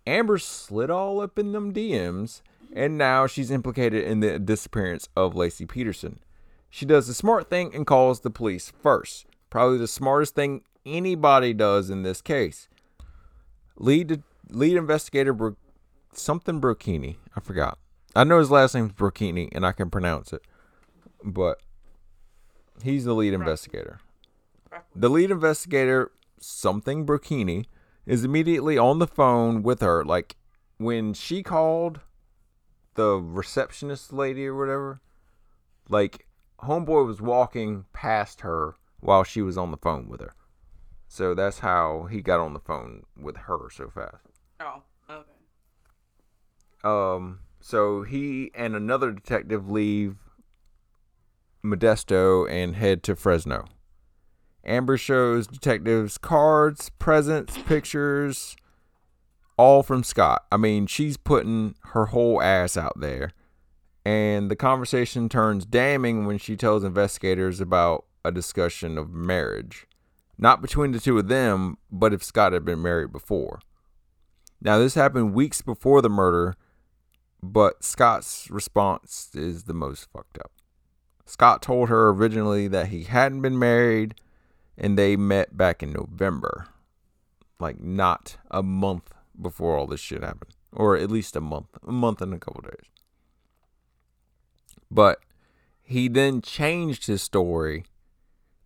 Amber slid all up in them DMs, and now she's implicated in the disappearance of Laci Peterson. She does the smart thing and calls the police first. Probably the smartest thing anybody does in this case. Lead lead investigator something Brocchini. I forgot. I know his last name's Brocchini, and I can pronounce it, but he's the lead investigator. The lead investigator, something Brocchini, is immediately on the phone with her. Like when she called the receptionist lady or whatever, like Homeboy was walking past her while she was on the phone with her. So that's how he got on the phone with her so fast. Oh, okay. Um, so he and another detective leave Modesto and head to Fresno. Amber shows detectives cards, presents, pictures, all from Scott. I mean, she's putting her whole ass out there. And the conversation turns damning when she tells investigators about a discussion of marriage. Not between the two of them, but if Scott had been married before. Now, this happened weeks before the murder, but Scott's response is the most fucked up. Scott told her originally that he hadn't been married and they met back in November. Like, not a month before all this shit happened. or at least a month, a month and a couple days. But he then changed his story,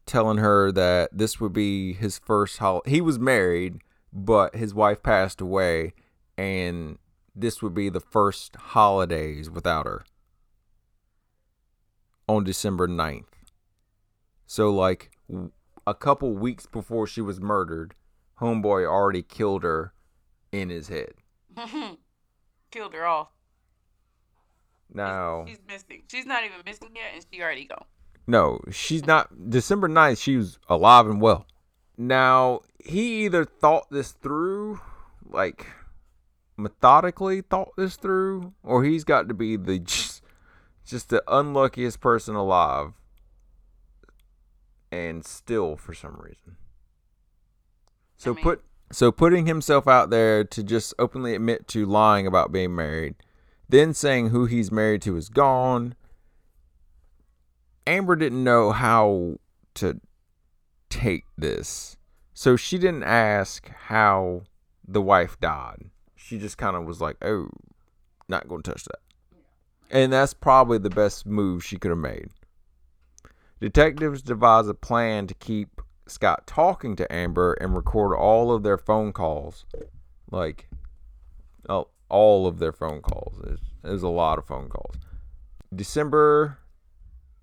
telling her that this would be his first holiday. He was married, but his wife passed away, and this would be the first holidays without her on December 9th. So, like a couple weeks before she was murdered, Homeboy already killed her in his head. Killed her off. Now, She's missing. She's not even missing yet, and she already gone. no, she's not. December 9th, she was alive and well. Now, he either thought this through, like methodically thought this through, or he's got to be the just, just the unluckiest person alive and still for some reason. So mean- put so putting himself out there to just openly admit to lying about being married, then saying who he's married to is gone. Amber didn't know how to take this. So she didn't ask how the wife died. She just kind of was like, "Oh, not going to touch that." And that's probably the best move she could have made. Detectives devise a plan to keep Scott talking to Amber and record all of their phone calls. Like, oh, all of their phone calls. There's, there's a lot of phone calls. December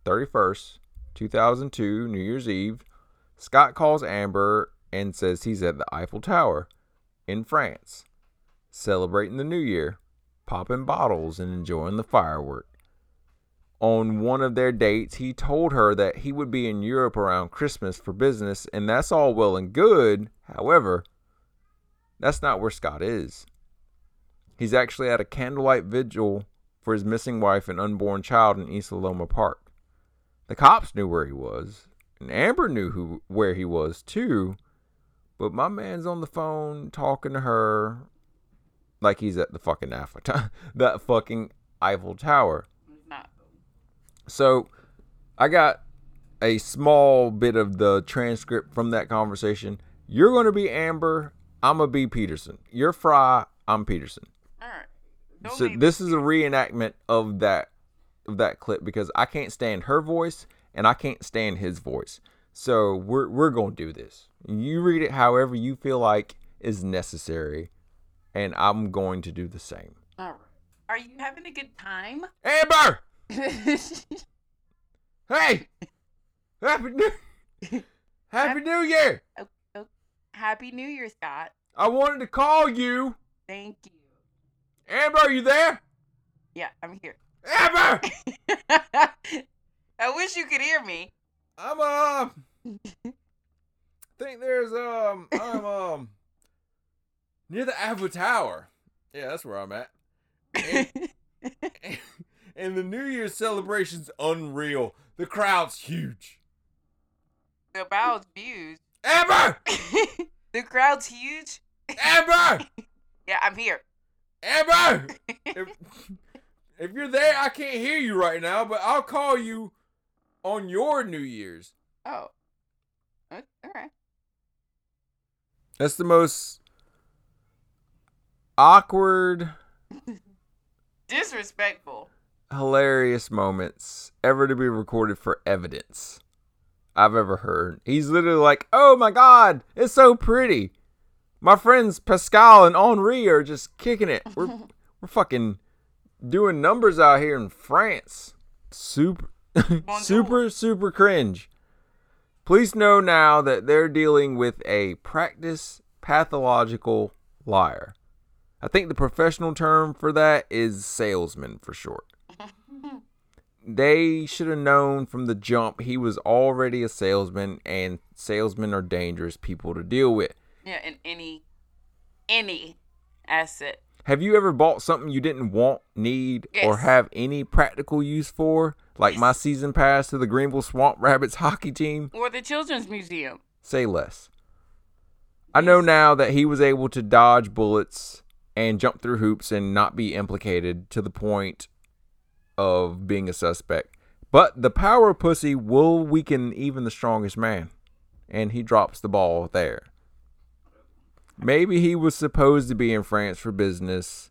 31st, 2002, New Year's Eve, Scott calls Amber and says he's at the Eiffel Tower in France, celebrating the new year, popping bottles and enjoying the firework on one of their dates, he told her that he would be in Europe around Christmas for business, and that's all well and good. However, that's not where Scott is. He's actually at a candlelight vigil for his missing wife and unborn child in East Loma Park. The cops knew where he was, and Amber knew who where he was too, but my man's on the phone talking to her like he's at the fucking that fucking Eiffel Tower. So I got a small bit of the transcript from that conversation. You're going to be Amber. I'm going to be Peterson. You're Frey. I'm Peterson. All right. So this is a reenactment of that of that clip because I can't stand her voice and I can't stand his voice. So we're we're going to do this. You read it however you feel like is necessary and I'm going to do the same. All right. Are you having a good time? Amber, hey. Happy New Happy New Year. Happy New Year, Scott. I wanted to call you. Thank you. Amber, are you there? Yeah, I'm here. Amber! I wish you could hear me. I'm um think there's um I'm um near the Eiffel Tower. Yeah, that's where I'm at. And, and the New Year's celebration's unreal. The crowd's huge. the crowd's views. Amber! the crowd's huge. Amber! Yeah, I'm here. Amber! If, if you're there, I can't hear you right now, but I'll call you on your New Year's. Oh. All right. That's the most awkward, Disrespectful. Hilarious moments ever to be recorded for evidence I've ever heard. He's literally like, "Oh my god, it's so pretty. My friends Pascal and Henri are just kicking it. We're we're fucking doing numbers out here in France. Super super super cringe. Please know now that they're dealing with a practice pathological liar. I think the professional term for that is salesman for short. They should have known from the jump he was already a salesman, and salesmen are dangerous people to deal with. Yeah, in any any asset. Have you ever bought something you didn't want, need, or have any practical use for? Like my season pass to the Greenville Swamp Rabbits hockey team? Or the Children's Museum. Say less. I know now that he was able to dodge bullets and jump through hoops and not be implicated to the point of being a suspect. But the power of pussy will weaken even the strongest man. And he drops the ball there. Maybe he was supposed to be in France for business,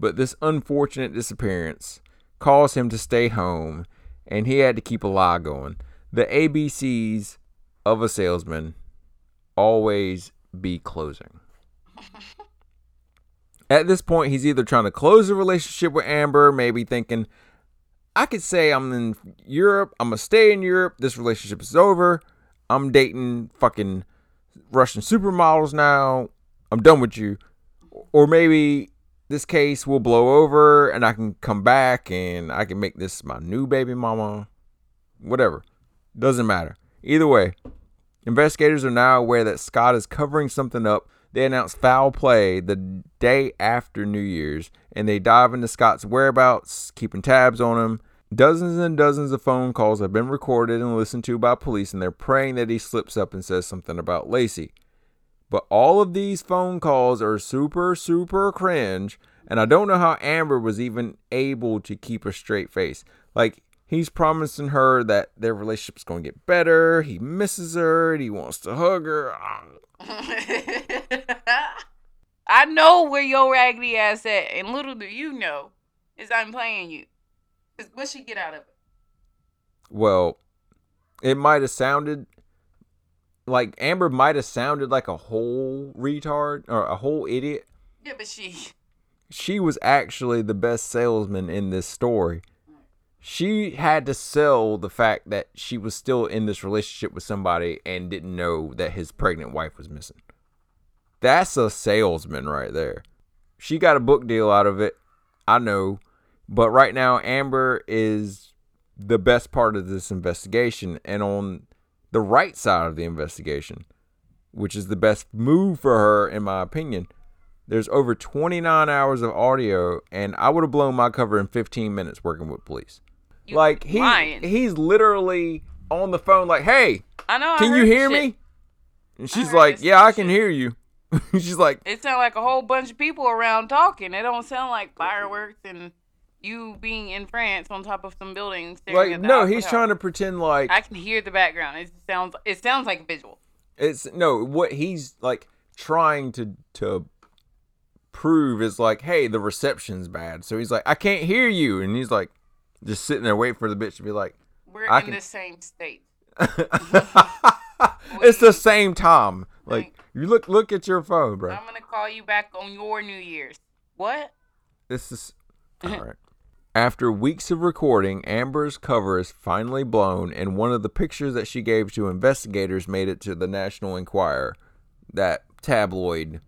but this unfortunate disappearance caused him to stay home and he had to keep a lie going. The ABCs of a salesman always be closing. At this point, he's either trying to close a relationship with Amber, maybe thinking, I could say I'm in Europe, I'm gonna stay in Europe, this relationship is over, I'm dating fucking Russian supermodels now, I'm done with you. Or maybe this case will blow over and I can come back and I can make this my new baby mama. Whatever. Doesn't matter. Either way, investigators are now aware that Scott is covering something up. They announce foul play the day after New Year's and they dive into Scott's whereabouts, keeping tabs on him. Dozens and dozens of phone calls have been recorded and listened to by police, and they're praying that he slips up and says something about Laci. But all of these phone calls are super, super cringe. And I don't know how Amber was even able to keep a straight face. Like, he's promising her that their relationship's going to get better. He misses her and he wants to hug her. I know where your raggedy ass at, and little do you know is I'm playing you. What she get out of it? Well, it might have sounded like Amber might have sounded like a whole retard or a whole idiot. Yeah, but she she was actually the best salesman in this story. She had to sell the fact that she was still in this relationship with somebody and didn't know that his pregnant wife was missing. That's a salesman right there. She got a book deal out of it. I know. But right now, Amber is the best part of this investigation. And on the right side of the investigation, which is the best move for her, in my opinion. There's over 29 hours of audio, and I would have blown my cover in 15 minutes working with police. You like he lying. he's literally on the phone, like, "Hey, I know. I can you heard hear shit. me?" And she's like, "Yeah, I shit. can hear you." she's like, It sounds like a whole bunch of people around talking. It don't sound like fireworks and you being in France on top of some buildings. staring like at no, he's trying to pretend like I can hear the background. It sounds. It sounds like a visual. it's no what he's like trying to to prove is like hey the reception's bad so he's like i can't hear you and he's like just sitting there waiting for the bitch to be like We're I in can- the same state. it's the same time like you look look at your phone bro I'm gonna call you back on your New Year's. What? this is all right after weeks of recording amber's cover is finally blown and one of the pictures that she gave to investigators made it to the national enquirer that tabloid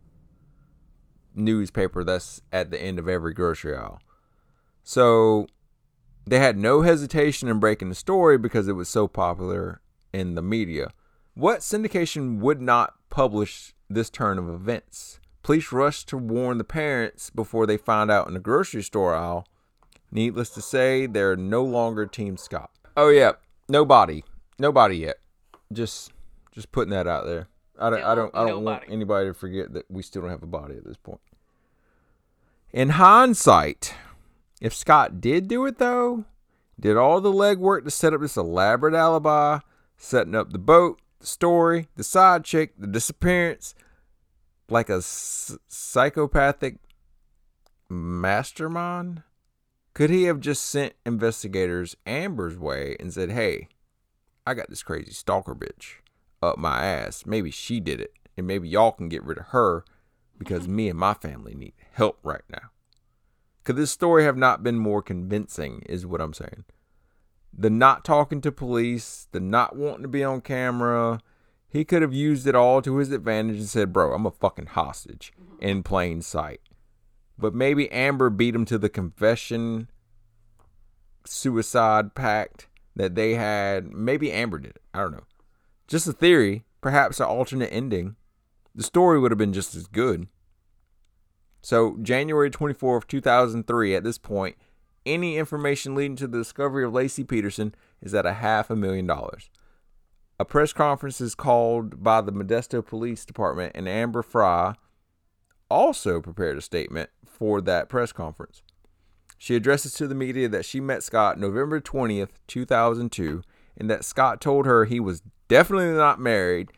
newspaper that's at the end of every grocery aisle. So they had no hesitation in breaking the story because it was so popular in the media. What syndication would not publish this turn of events? Police rushed to warn the parents before they found out in the grocery store aisle. Needless to say, they're no longer Team Scott. Oh yeah, nobody, nobody yet. Just, just putting that out there. I don't, I don't, I don't want anybody to forget that we still don't have a body at this point. In hindsight, if Scott did do it though, did all the legwork to set up this elaborate alibi, setting up the boat, the story, the side chick, the disappearance, like a s- psychopathic mastermind? Could he have just sent investigators Amber's way and said, "Hey, I got this crazy stalker bitch up my ass. Maybe she did it, and maybe y'all can get rid of her because mm-hmm. me and my family need help right now." Could this story have not been more convincing? Is what I'm saying. The not talking to police, the not wanting to be on camera. He could have used it all to his advantage and said, "Bro, I'm a fucking hostage mm-hmm. in plain sight." But maybe Amber beat him to the confession suicide pact that they had. Maybe Amber did it. I don't know. Just a theory, perhaps an alternate ending. The story would have been just as good. So, January 24th, 2003, at this point, any information leading to the discovery of Laci Peterson is at a half a million dollars. A press conference is called by the Modesto Police Department, and Amber Frey also prepared a statement for that press conference. She addresses to the media that she met Scott November 20th, 2002, and that Scott told her he was definitely not married,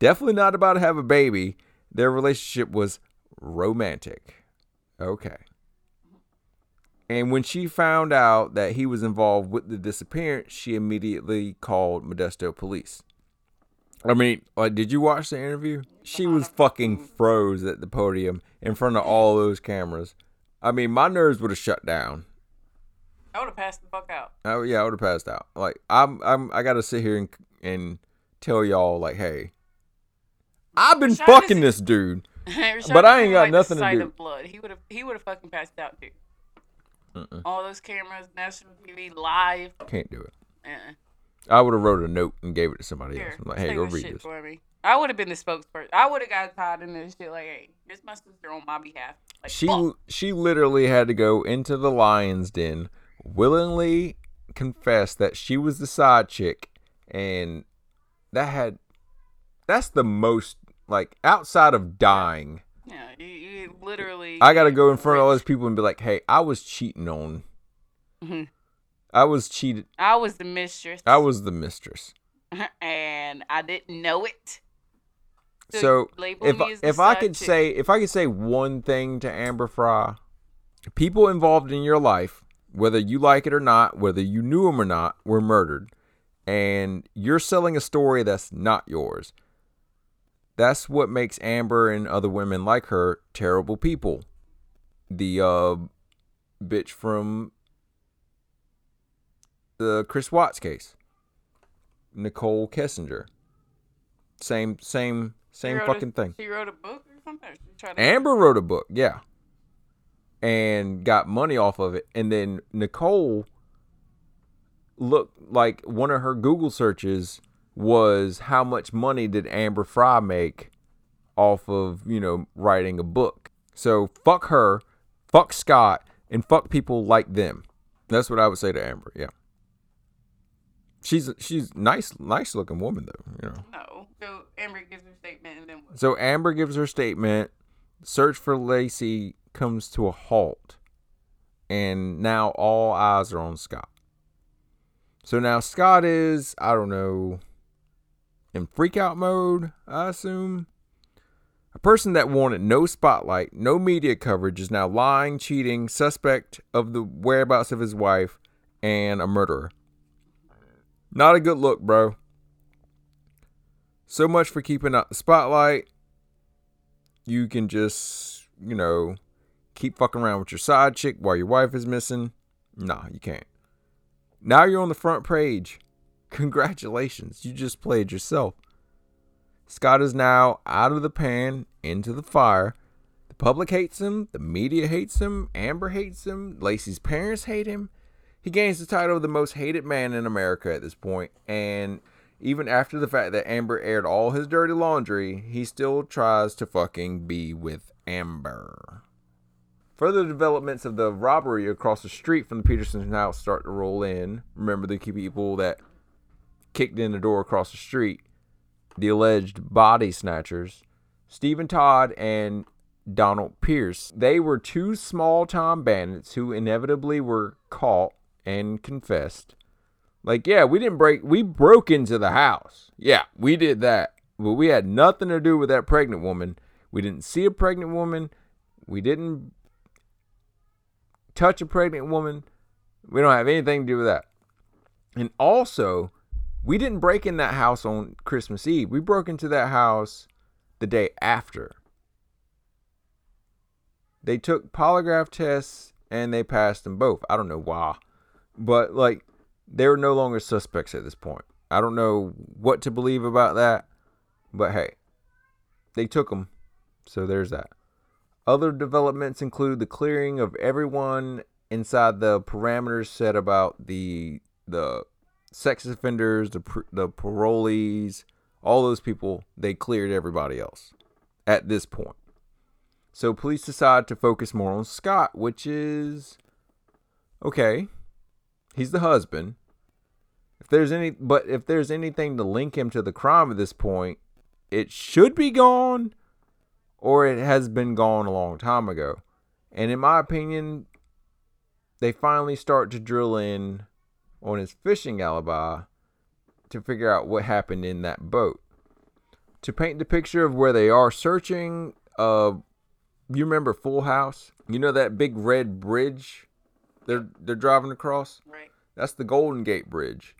definitely not about to have a baby. Their relationship was romantic. Okay. And when she found out that he was involved with the disappearance, she immediately called Modesto police. I mean, like, did you watch the interview? She was fucking froze at the podium in front of all those cameras. I mean, my nerves would have shut down. I would have passed the fuck out. Oh yeah, I would have passed out. Like I'm, I'm, I gotta sit here and and tell y'all like, hey, I've been Rashad fucking this dude. But I ain't got like nothing to do. Of blood. He would have. He would have fucking passed out too. Mm-mm. All those cameras, national TV, live. Can't do it. Uh-uh. I would have wrote a note and gave it to somebody else. I'm like, hey, go read this. for me. I would have been the spokesperson. I would have got tied in this shit. Like, hey, here's my sister on my behalf. Like, She fuck. she literally had to go into the lion's den, willingly confess that she was the side chick, and that had that's the most like outside of dying. Yeah, you, you literally. I got to go in front of all those people and be like, "Hey, I was cheating on. Mhm. I was cheated. I was the mistress. I was the mistress." and I didn't know it. So So if if I could say if I could say one thing to Amber Frey, people involved in your life, whether you like it or not, whether you knew them or not, were murdered, and you're selling a story that's not yours. That's what makes Amber and other women like her terrible people. The uh, bitch from the Chris Watts case, Nichol Kessinger. Same, same, same wrote a- fucking thing. She wrote a book or something. Or to Amber wrote a book, yeah, and got money off of it. And then Nicole looked like one of her Google searches was how much money did Amber Frey make off of you know writing a book. So fuck her, fuck Scott, and fuck people like them. That's what I would say to Amber. Yeah, she's she's nice, nice looking woman though. You know. No. So Amber gives her statement and then what? So Amber gives her statement. Search for Laci comes to a halt. And now all eyes are on Scott. So now Scott is, I don't know, in freak out mode, I assume. A person that wanted no spotlight, no media coverage is now lying, cheating, suspect of the whereabouts of his wife, and a murderer. Not a good look, bro. So much for keeping out the spotlight. You can just, you know, keep fucking around with your side chick while your wife is missing. Nah, you can't. Now you're on the front page. Congratulations, you just played yourself. Scott is now out of the pan, into the fire. The public hates him, the media hates him, Amber hates him, Laci's parents hate him. He gains the title of the most hated man in America at this point, and even after the fact that Amber aired all his dirty laundry, he still tries to fucking be with Amber. Further developments of the robbery across the street from the Peterson's house start to roll in. Remember the people that kicked in the door across the street, the alleged body snatchers, Stephen Todd and Donald Pierce. They were two small time bandits who inevitably were caught and confessed. Like, yeah, we didn't break, we broke into the house. Yeah, we did that. But we had nothing to do with that pregnant woman. We didn't see a pregnant woman. We didn't touch a pregnant woman. We don't have anything to do with that. And also, we didn't break in that house on Christmas Eve. We broke into that house the day after. They took polygraph tests and they passed them both. I don't know why. But like they were no longer suspects at this point. I don't know what to believe about that, but hey, they took them. So there's that. Other developments include the clearing of everyone inside the parameters set about the the sex offenders, the the parolees, all those people. They cleared everybody else at this point. So police decide to focus more on Scott, which is okay. He's the husband. If there's any, but if there's anything to link him to the crime at this point, it should be gone, or it has been gone a long time ago. And in my opinion, they finally start to drill in on his fishing alibi to figure out what happened in that boat. To paint the picture of where they are searching, uh, you remember Full House? You know that big red bridge they're they're driving across. Right. That's the Golden Gate Bridge,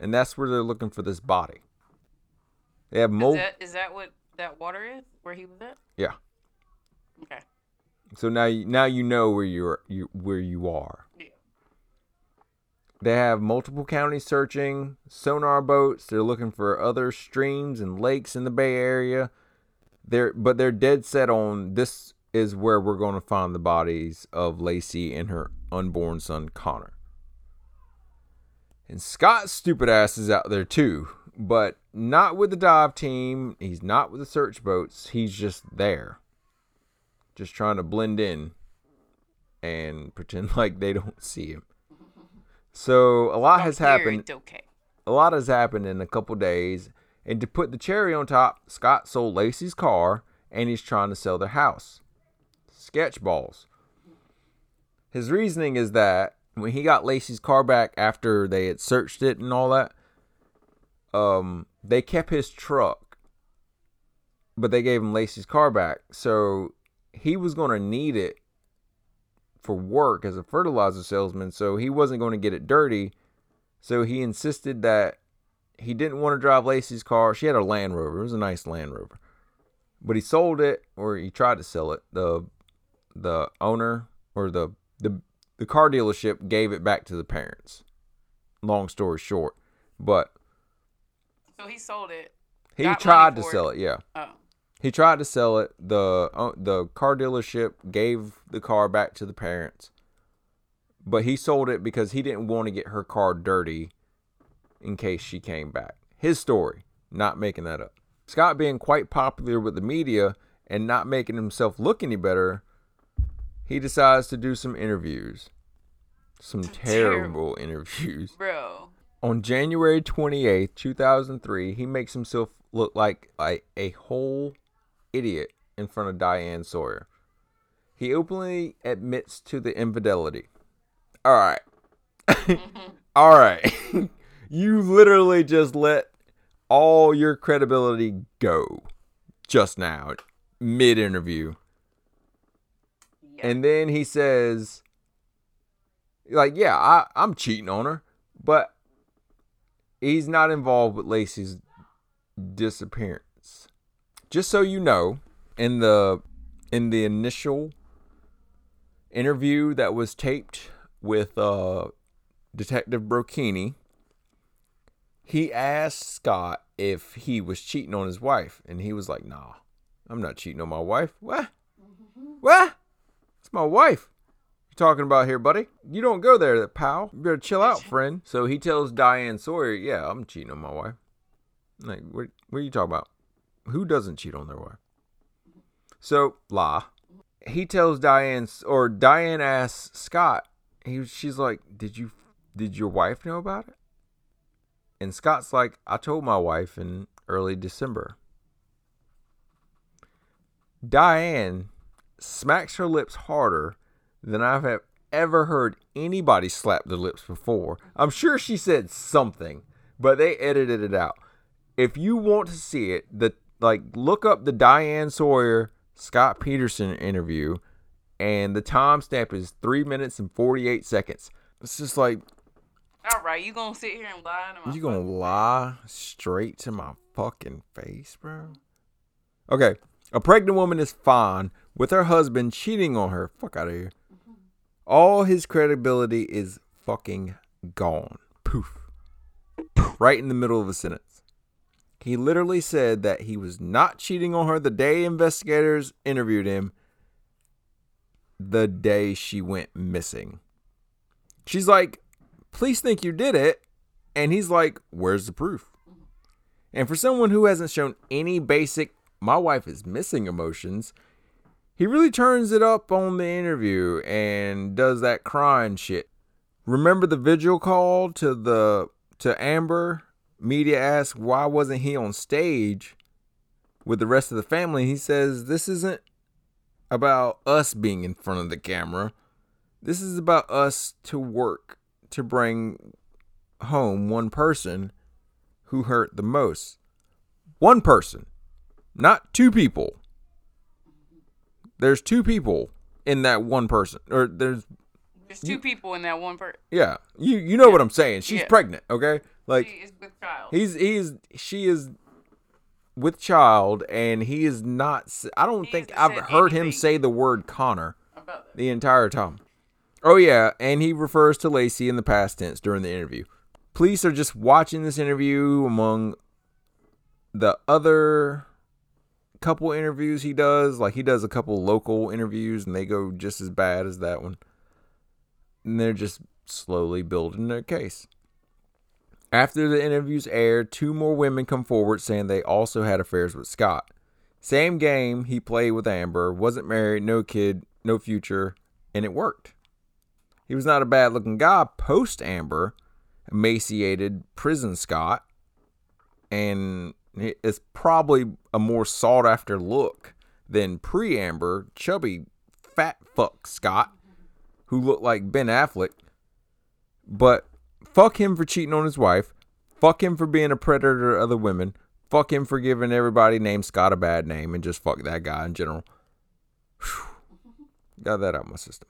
and that's where they're looking for this body. They have Is that is that what that water is? Where he was at? Yeah. Okay. So now you now you know where you're you where you are. Yeah. They have multiple counties searching, sonar boats. They're looking for other streams and lakes in the Bay Area. They're but they're dead set on this is where we're going to find the bodies of Laci and her unborn son Connor. And Scott's stupid ass is out there too, but not with the dive team. He's not with the search boats. He's just there, just trying to blend in and pretend like they don't see him. So a lot has happened. It's okay. A lot has happened in a couple days. And to put the cherry on top, Scott sold Laci's car and he's trying to sell their house. Sketch balls. His reasoning is that when he got Laci's car back after they had searched it and all that, um, they kept his truck, but they gave him Laci's car back. So he was going to need it for work as a fertilizer salesman. So he wasn't going to get it dirty. So he insisted that he didn't want to drive Laci's car. She had a Land Rover. It was a nice Land Rover. But he sold it or he tried to sell it. The the owner or the the the car dealership gave it back to the parents. Long story short. But So he sold it. he tried to sell it, yeah. Oh. He tried to sell it. The uh, the car dealership gave the car back to the parents. But he sold it because he didn't want to get her car dirty in case she came back. His story, not making that up. Scott being quite popular with the media and not making himself look any better, he decides to do some interviews. Some terrible interviews. Bro. On January 28th, 2003, he makes himself look like a, a whole idiot in front of Diane Sawyer. He openly admits to the infidelity. All right. all right. you literally just let all your credibility go just now, mid interview. Yeah. And then he says, like, yeah, I, I'm cheating on her, but he's not involved with Laci's disappearance. Just so you know, in the in the initial interview that was taped with uh, Detective Brocchini, he asked Scott if he was cheating on his wife, and he was like, "Nah, I'm not cheating on my wife. What? What? It's my wife. you're talking about here, buddy? You don't go there, pal. You better chill out, friend." So he tells Diane Sawyer, "Yeah, I'm cheating on my wife." Like, what? What are you talking about? Who doesn't cheat on their wife? So, La, He tells Diane, or Diane asks Scott. He, she's like, "Did you, did your wife know about it?" And Scott's like, "I told my wife in early December." Diane smacks her lips harder than I've ever heard anybody slap their lips before. I'm sure she said something, but they edited it out. If you want to see it, the like look up the Diane Sawyer Scott Peterson interview, and the timestamp is three minutes and forty eight seconds. It's just like All right, you gonna sit here and lie to my you gonna lie straight to my fucking face, bro? Okay, a pregnant woman is fine with her husband cheating on her. Fuck out of here. All his credibility is fucking gone. Poof. Right in the middle of a sentence. He literally said that he was not cheating on her the day investigators interviewed him, the day she went missing. She's like, Please think you did it. And he's like, Where's the proof? And for someone who hasn't shown any basic, my wife is missing emotions, he really turns it up on the interview and does that crying shit. Remember the vigil call to the to Amber? Media asked why wasn't he on stage with the rest of the family? He says this isn't about us being in front of the camera. This is about us to work to bring home one person who hurt the most. One person, not two people. There's two people in that one person, or there's There's two people in that one person. Yeah, you you know what I'm saying. She's Yeah. pregnant. Okay, like She is with child. he's he's she is with child, and he is not. I don't He think I've heard him say the word Connor about the entire time. Oh yeah, and he refers to Laci in the past tense during the interview. Police are just watching this interview among the other couple interviews he does. Like he does a couple local interviews and they go just as bad as that one. And they're just slowly building their case. After the interviews aired, two more women come forward saying they also had affairs with Scott. Same game he played with Amber, wasn't married, no kid, no future, and it worked. He was not a bad looking guy post Amber, emaciated prison Scott, and it's probably a more sought after look than pre Amber, chubby fat fuck Scott, who looked like Ben Affleck. But fuck him for cheating on his wife. Fuck him for being a predator to other women. Fuck him for giving everybody named Scott a bad name and just fuck that guy in general. Whew. Got that out of my system.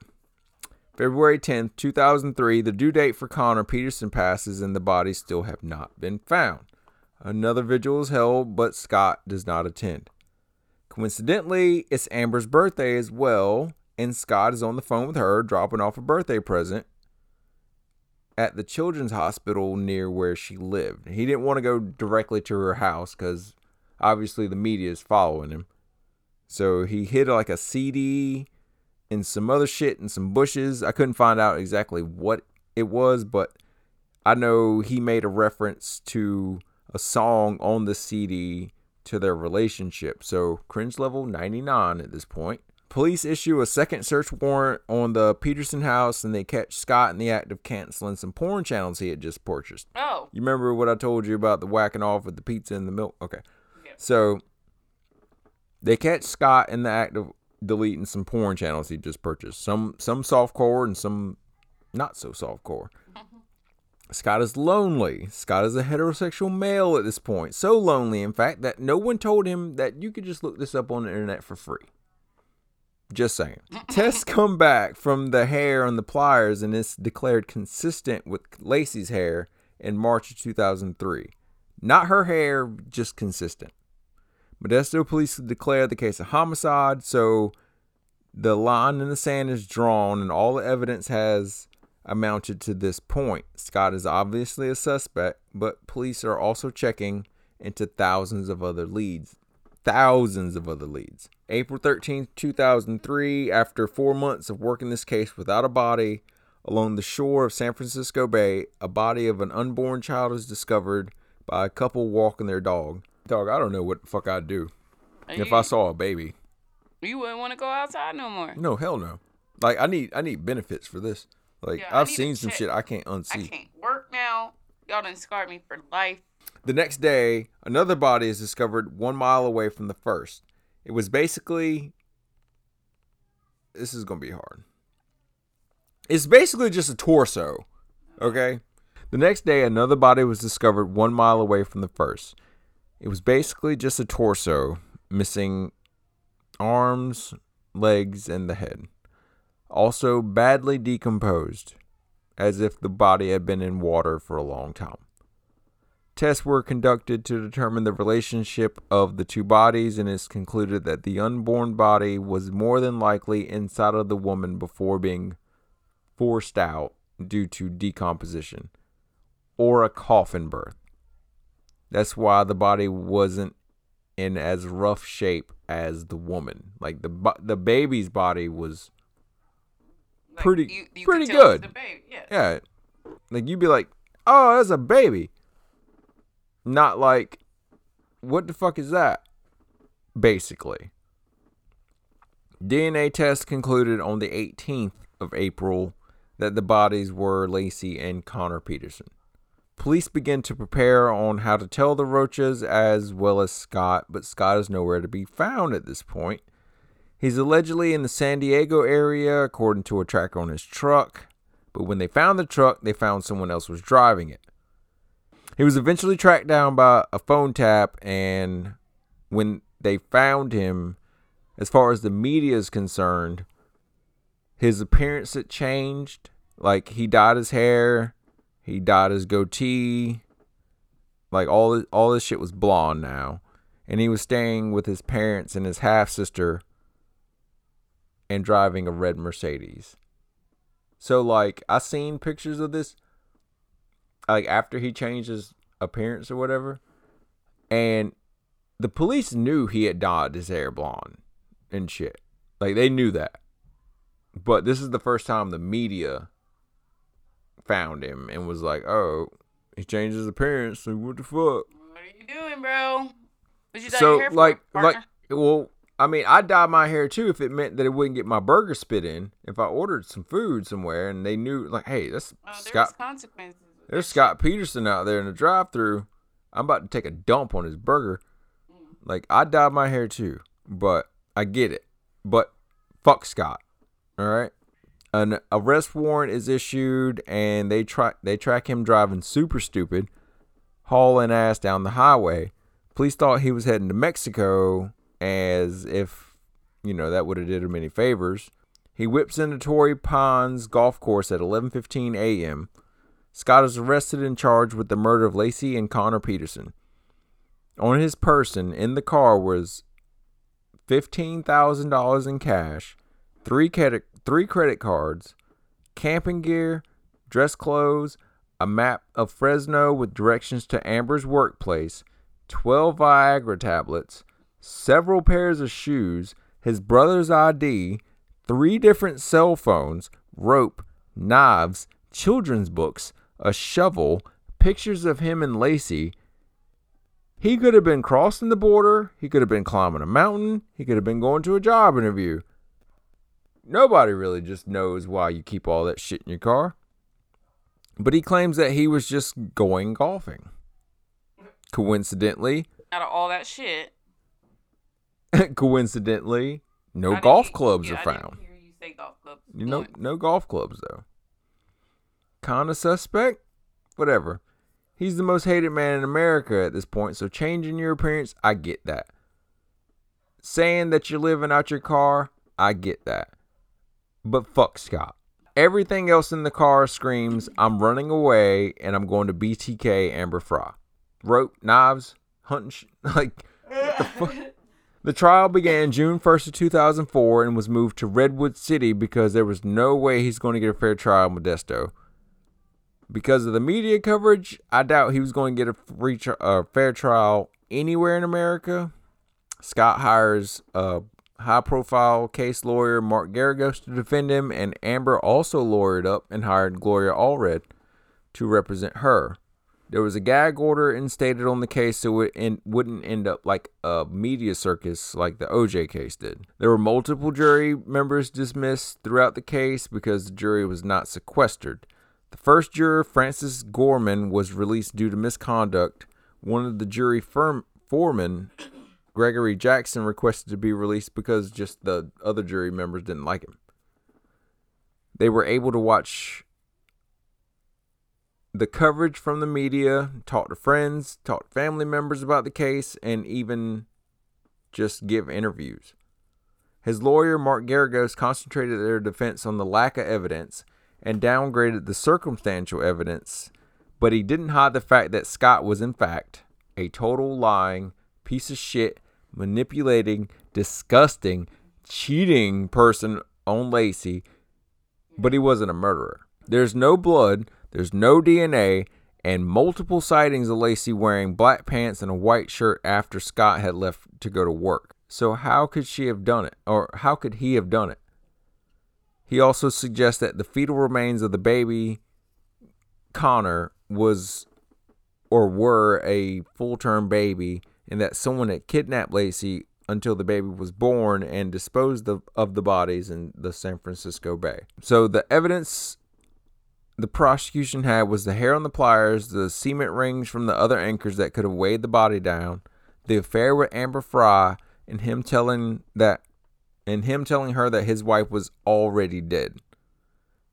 February 10th, 2003, the due date for Connor Peterson passes and the bodies still have not been found. Another vigil is held, but Scott does not attend. Coincidentally, it's Amber's birthday as well, and Scott is on the phone with her, dropping off a birthday present at the children's hospital near where she lived. He didn't want to go directly to her house because obviously the media is following him. So he hid like a CD and some other shit and some bushes. I couldn't find out exactly what it was, but I know he made a reference to a song on the CD to their relationship. So cringe level 99 at this point. Police issue a second search warrant on the Peterson house and they catch Scott in the act of canceling some porn channels he had just purchased. Oh, You remember what I told you about the whacking off with the pizza and the milk? Okay. Yeah. So they catch Scott in the act of deleting some porn channels he just purchased. Some some softcore and some not so softcore. Scott is lonely. Scott is a heterosexual male at this point. So lonely, in fact, that no one told him that you could just look this up on the internet for free. Just saying. Tests come back from the hair on the pliers and it's declared consistent with Laci's hair in March of 2003. Not her hair, just consistent. Modesto police declare the case a homicide, so the line in the sand is drawn and all the evidence has amounted to this point. Scott is obviously a suspect, but police are also checking into thousands of other leads. Thousands of other leads. April 13th, 2003, after four months of working this case without a body, along the shore of San Francisco Bay, a body of an unborn child is discovered by a couple walking their dog. Dog, I don't know what the fuck I'd do if I saw a baby. you wouldn't want to go outside no more. No, hell no. Like I need I need benefits for this. Like Yeah, I've seen some shit I can't unsee. I can't work now. Y'all done scarred me for life. The next day, another body is discovered one mile away from the first. It was basically this is gonna be hard. It's basically just a torso. Okay? The next day another body was discovered one mile away from the first. It was basically just a torso, missing arms, legs, and the head. Also badly decomposed, as if the body had been in water for a long time. Tests were conducted to determine the relationship of the two bodies, and it's concluded that the unborn body was more than likely inside of the woman before being forced out due to decomposition or a coffin birth. That's why the body wasn't in as rough shape as the woman. Like the the baby's body was Like, Pretty- you, you pretty could tell it's good. Yeah. yeah, like you'd be like, "Oh, that's a baby." Not like, "What the fuck is that?" Basically. DNA test concluded on the 18th of April that the bodies were Laci and Connor Peterson. Police begin to prepare on how to tell the Rochas as well as Scott, but Scott is nowhere to be found at this point. He's allegedly in the San Diego area, according to a tracker on his truck. But when they found the truck, they found someone else was driving it. He was eventually tracked down by a phone tap, and when they found him, as far as the media is concerned, His appearance had changed. Like he dyed his hair, he dyed his goatee. Like all all this shit was blonde now, and he was staying with his parents and his half sister, and driving a red Mercedes. So like I seen pictures of this, like after he changed his appearance or whatever, and the police knew he had dyed his hair blonde and shit. Like they knew that. But this is the first time the media found him and was like, "Oh, he changed his appearance. So what the fuck?" What are you doing, bro? You So your hair for, like partner? like well, I mean, I'd dye my hair too if it meant that it wouldn't get my burger spit in. If I ordered some food somewhere and they knew like, "Hey, that's there's Scott consequences. there's Scott Peterson out there in the drive-through. I'm about to take a dump on his burger." Mm. Like I dyed my hair too, but I get it. But fuck Scott. All right. An arrest warrant is issued, and they track they track him driving super stupid, hauling ass down the highway. Police thought he was heading to Mexico, as if you know that would have did him any favors. He whips into Torrey Pines Golf Course at 11:15 a.m. Scott is arrested and charged with the murder of Lacey and Connor Peterson. On his person in the car was $15,000 in cash, three credit, three credit cards, camping gear, dress clothes, a map of Fresno with directions to Amber's workplace, 12 Viagra tablets, several pairs of shoes, his brother's ID, three different cell phones, rope, knives, children's books, a shovel, pictures of him and Laci. He could have been crossing the border. He could have been climbing a mountain. He could have been going to a job interview. Nobody really just knows why you keep all that shit in your car. But he claims that he was just going golfing. Coincidentally, Out of all that shit. coincidentally, no I golf clubs yeah, are found. you golf clubs. Know, no golf clubs though. Kinda suspect? Whatever. He's the most hated man in America at this point, so changing your appearance, I get that. Saying that you're living out your car, I get that. But fuck Scott. Everything else in the car screams, I'm running away and I'm going to BTK Amber Frey. Rope, knives, hunting, sh- like, what the fuck? The trial began June 1st of 2004 and was moved to Redwood City because there was no way he's going to get a fair trial in Modesto. Because of the media coverage, I doubt he was going to get a free fair trial anywhere in America. Scott hires a high-profile case lawyer, Mark Geragos, to defend him, and Amber also lawyered up and hired Gloria Allred to represent her. There was a gag order instated on the case so it en- wouldn't end up like a media circus like the OJ case did. There were multiple jury members dismissed throughout the case because the jury was not sequestered. The first juror, Francis Gorman, was released due to misconduct. One of the jury firm- foremen, Gregory Jackson, requested to be released because just the other jury members didn't like him. They were able to watch the coverage from the media, talk to friends, talk to family members about the case, and even just give interviews. His lawyer, Mark Geragos, concentrated their defense on the lack of evidence and downgraded the circumstantial evidence, but he didn't hide the fact that Scott was, in fact, a total lying, piece of shit, manipulating, disgusting, cheating person on Laci, but he wasn't a murderer. There's no blood, there's no DNA, and multiple sightings of Laci wearing black pants and a white shirt after Scott had left to go to work. So, how could she have done it? Or how could he have done it? He also suggests that the fetal remains of the baby Connor was or were a full term baby and that someone had kidnapped Laci until the baby was born and disposed of, of the bodies in the San Francisco Bay. So the evidence the prosecution had was the hair on the pliers, the cement rings from the other anchors that could have weighed the body down, the affair with Amber Frey, and him telling that and him telling her that his wife was already dead.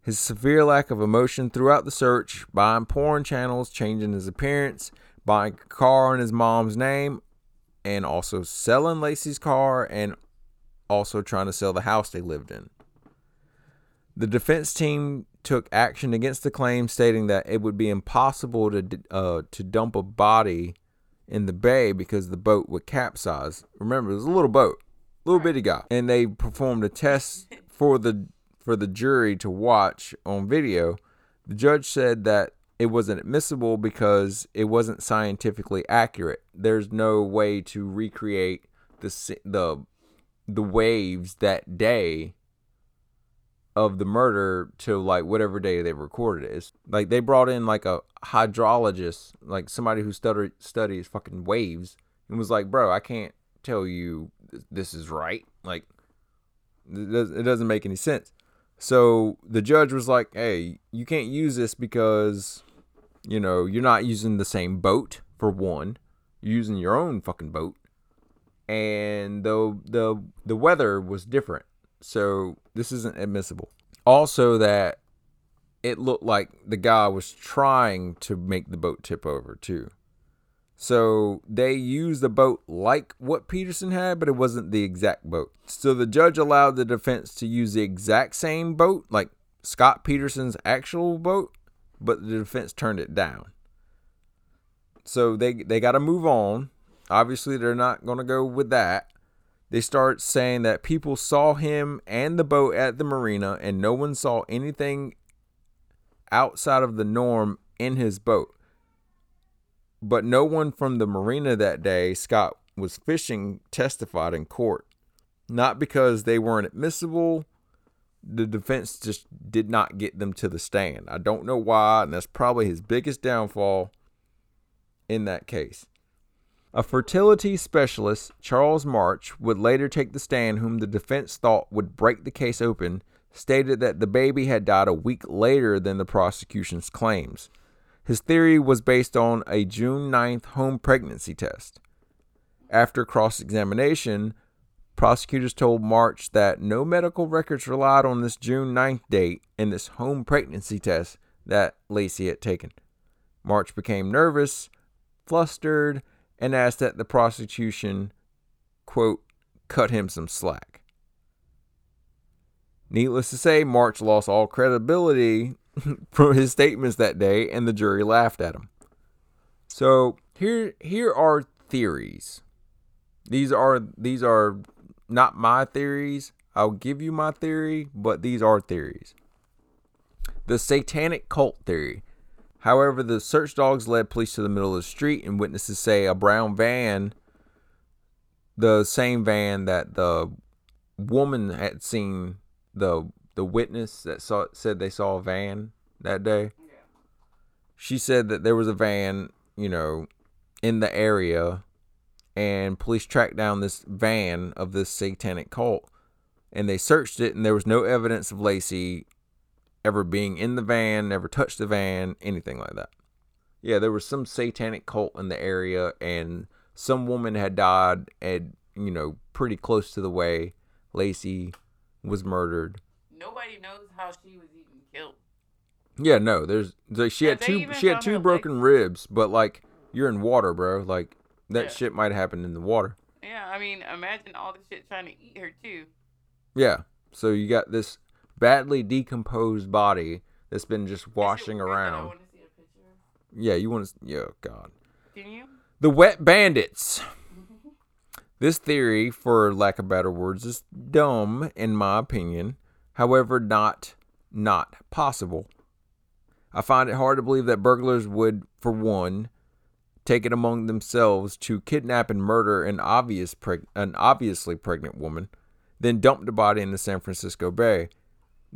His severe lack of emotion throughout the search, buying porn channels, changing his appearance, buying a car in his mom's name, and also selling Laci's car and also trying to sell the house they lived in. The defense team took action against the claim, stating that it would be impossible to uh, to dump a body in the bay because the boat would capsize. Remember, it was a little boat, little bitty guy, and they performed a test for the for the jury to watch on video. The judge said that it wasn't admissible because it wasn't scientifically accurate. There's no way to recreate the the the waves that day of the murder to like whatever day they recorded it. It's like they brought in like a hydrologist, like somebody who stutter, studies fucking waves, and was like, "Bro, I can't tell you this is right. Like, it doesn't make any sense." So the judge was like, "Hey, you can't use this because, you know, you're not using the same boat for one. You're using your own fucking boat, and the the the weather was different. So this isn't admissible. Also, that it looked like the guy was trying to make the boat tip over too. So they used the boat like what Peterson had, but it wasn't the exact boat. So the judge allowed the defense to use the exact same boat, like Scott Peterson's actual boat, but the defense turned it down. So they they got to move on. Obviously, they're not going to go with that. They start saying that people saw him and the boat at the marina, and no one saw anything outside of the norm in his boat. But no one from the marina that day Scott was fishing testified in court. Not because they weren't admissible, the defense just did not get them to the stand. I don't know why, and that's probably his biggest downfall in that case. A fertility specialist, Charles March, would later take the stand, whom the defense thought would break the case open, stated that the baby had died a week later than the prosecution's claims. His theory was based on a June 9th home pregnancy test. After cross examination, prosecutors told March that no medical records relied on this June 9th date and this home pregnancy test that Laci had taken. March became nervous, flustered, and asked that the prosecution, quote, cut him some slack. Needless to say, March lost all credibility from his statements that day, and the jury laughed at him. So here, here are theories. These are these are not my theories. I'll give you my theory, but these are theories. The satanic cult theory. However, the search dogs led police to the middle of the street, and witnesses say a brown van, the same van that the woman had seen, the the witness that saw said they saw a van that day. She said that there was a van, you know, in the area, and police tracked down this van of this satanic cult, and they searched it, and there was no evidence of Laci ever being in the van, never touched the van, anything like that. Yeah, there was some satanic cult in the area, and some woman had died, and you know, pretty close to the way Laci was murdered. Nobody knows how she was even killed. Yeah, no, there's like, she had two she had two broken ribs, but like you're in water, bro. Like that Yeah. shit might have happened in the water. Yeah, I mean, imagine all the shit trying to eat her too. Yeah. So you got this badly decomposed body that's been just washing around. wanna see a picture? Yeah, you want to? Yeah, God. Can you? The Wet Bandits. This theory, for lack of better words, is dumb in my opinion. However, not not possible. I find it hard to believe that burglars would, for one, take it among themselves to kidnap and murder an obvious preg- an obviously pregnant woman, then dump the body in the San Francisco Bay.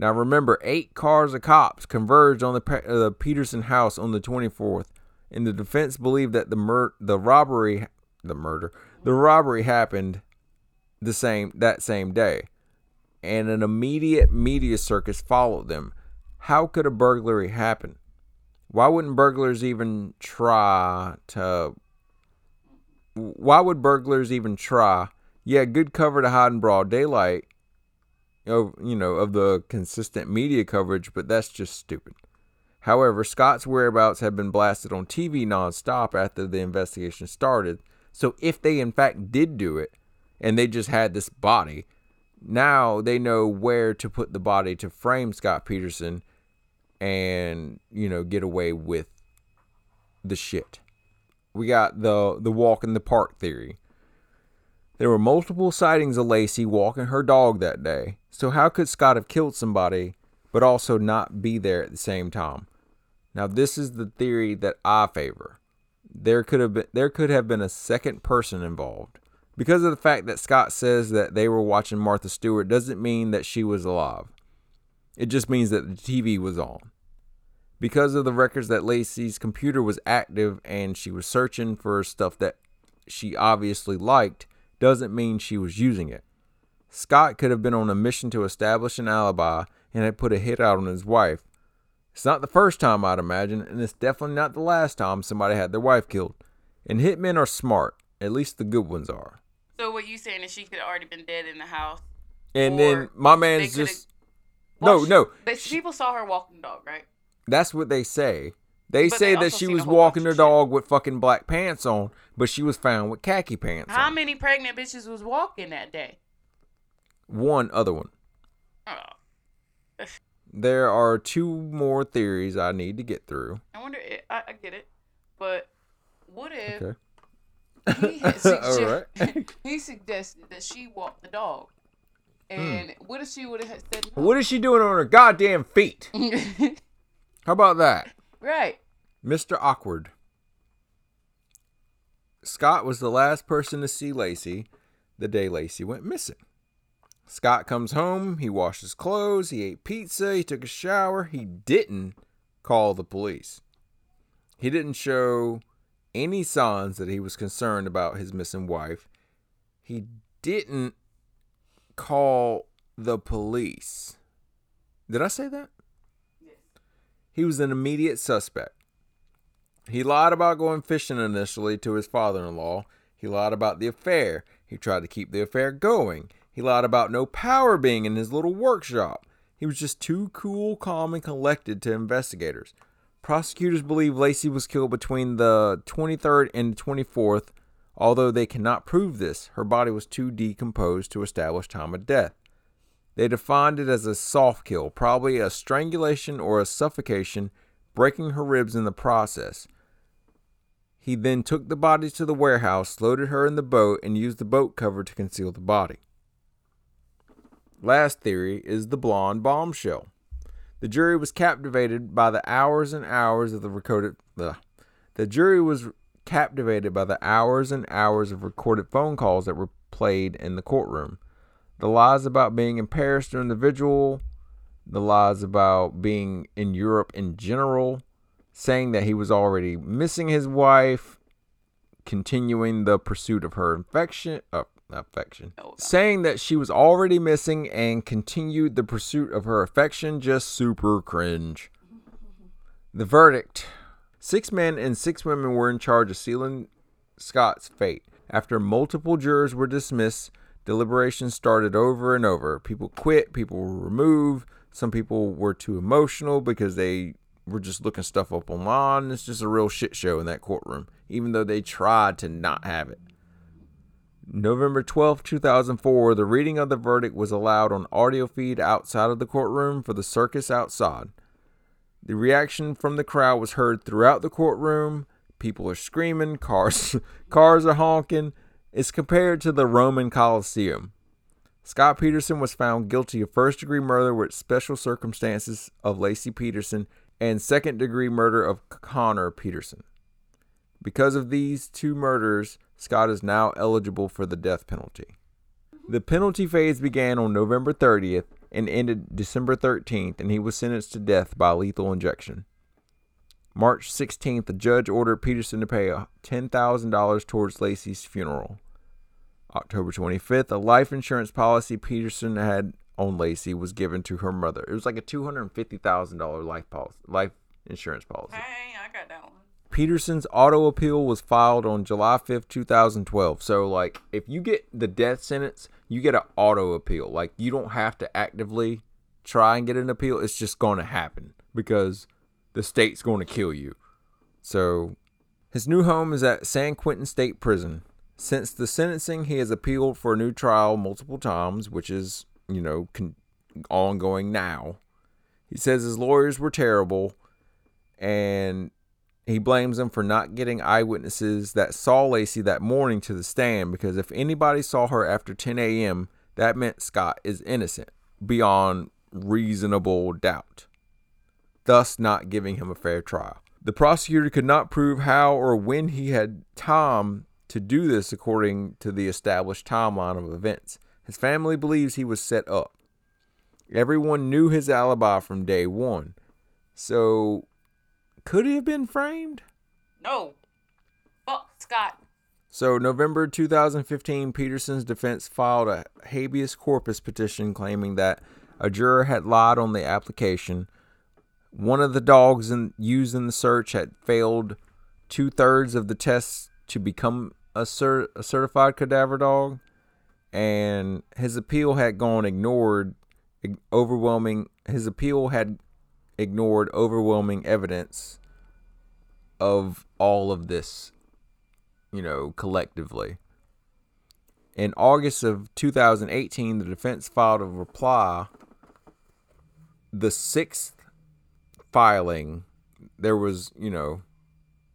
Now remember, eight cars of cops converged on the, uh, Peterson house on the 24th, and the defense believed that the mur- the robbery, the murder, the robbery happened the same that same day, and an immediate media circus followed them. How could a burglary happen? Why wouldn't burglars even try to? Why would burglars even try? Yeah, good cover to hide in broad daylight. Of you know of the consistent media coverage, but that's just stupid. However, Scott's whereabouts had been blasted on TV nonstop after the investigation started. So if they in fact did do it, and they just had this body, Now they know where to put the body to frame Scott Peterson and, you know, get away with the shit. We got the the walk in the park theory. There were multiple sightings of Laci walking her dog that day. So how could Scott have killed somebody but also not be there at the same time? Now this is the theory that I favor. There could have been there could have been a second person involved. Because of the fact that Scott says that they were watching Martha Stewart doesn't mean that she was alive. It just means that the TV was on. Because of the records that Laci's computer was active and she was searching for stuff that she obviously liked, doesn't mean she was using it. Scott could have been on a mission to establish an alibi and had put a hit out on his wife. It's not the first time, I'd imagine, and it's definitely not the last time somebody had their wife killed. And hitmen are smart, at least the good ones are. So what you saying is she could have already been dead in the house? And then my man's just Well, no, she- no. But people saw her walking the dog, right? That's what they say. They But say they that she was walking her of shit. dog with fucking black pants on, but she was found with khaki pants How on. many pregnant bitches was walking that day? One other one. Oh, There are two more theories I need to get through. I wonder. i- I, I get it, but what if Okay. he suggested, right. he suggested that she walk the dog, and hmm. what if she would have said What is she doing on her goddamn feet? How about that? Right. Mr. Awkward. Scott was the last person to see Laci the day Laci went missing. Scott comes home, he washed his clothes, he ate pizza, he took a shower. He didn't call the police. He didn't show any signs that he was concerned about his missing wife. He didn't call the police. Did I say that? He was an immediate suspect. He lied about going fishing initially to his father in law. He lied about the affair. He tried to keep the affair going. He lied about no power being in his little workshop. He was just too cool, calm, and collected to investigators. Prosecutors believe Laci was killed between the 23rd and 24th, although they cannot prove this. Her body was too decomposed to establish time of death. They defined it as a soft kill, probably a strangulation or a suffocation, breaking her ribs in the process. He then took the body to the warehouse, loaded her in the boat, and used the boat cover to conceal the body. Last theory is the blonde bombshell. The jury was captivated by the hours and hours of the recorded. ugh. The jury was captivated by the hours and hours of recorded phone calls that were played in the courtroom. The lies about being in Paris during the vigil, the lies about being in Europe in general, saying that he was already missing his wife, continuing the pursuit of her infection, uh, affection, Oh, saying that she was already missing and continued the pursuit of her affection, just super cringe. The verdict six men and six women were in charge of sealing Scott's fate. After multiple jurors were dismissed, deliberations started over and over. People quit, people were removed. Some people were too emotional because they were just looking stuff up online. It's just a real shit show in that courtroom, even though they tried to not have it. November twelfth, two 2004, the reading of the verdict was allowed on audio feed outside of the courtroom for the circus outside. The reaction from the crowd was heard throughout the courtroom. People are screaming, cars cars are honking. It's compared to the Roman Colosseum. Scott Peterson was found guilty of first degree murder with special circumstances of Laci Peterson and second degree murder of Conner Peterson. Because of these two murders, Scott is now eligible for the death penalty. The penalty phase began on November 30th and ended December 13th, and he was sentenced to death by lethal injection. March 16th, the judge ordered Peterson to pay $10,000 towards Laci's funeral. October 25th, a life insurance policy Peterson had on Laci was given to her mother. It was like a $250,000 life policy, life insurance policy. Hey, I got that one. Peterson's auto appeal was filed on July 5th, 2012. So, like, if you get the death sentence, you get an auto appeal. Like, you don't have to actively try and get an appeal. It's just going to happen because the state's going to kill you. So, his new home is at San Quentin State Prison. Since the sentencing, he has appealed for a new trial multiple times, which is you know, con- ongoing now. He says his lawyers were terrible and he blames them for not getting eyewitnesses that saw Laci that morning to the stand because if anybody saw her after 10 a.m., that meant Scott is innocent beyond reasonable doubt, thus not giving him a fair trial. The prosecutor could not prove how or when he had time to do this according to the established timeline of events. His family believes he was set up. Everyone knew his alibi from day one. So, could he have been framed? No. Fuck Scott. So, November 2015, Peterson's defense filed a habeas corpus petition claiming that a juror had lied on the application. One of the dogs in, used in the search had failed two thirds of the tests to become a, a certified cadaver dog, and his appeal had gone ignored. Overwhelming, his appeal had ignored overwhelming evidence of all of this you know, collectively. In August of 2018, the defense filed a reply. The sixth filing, there was, you know,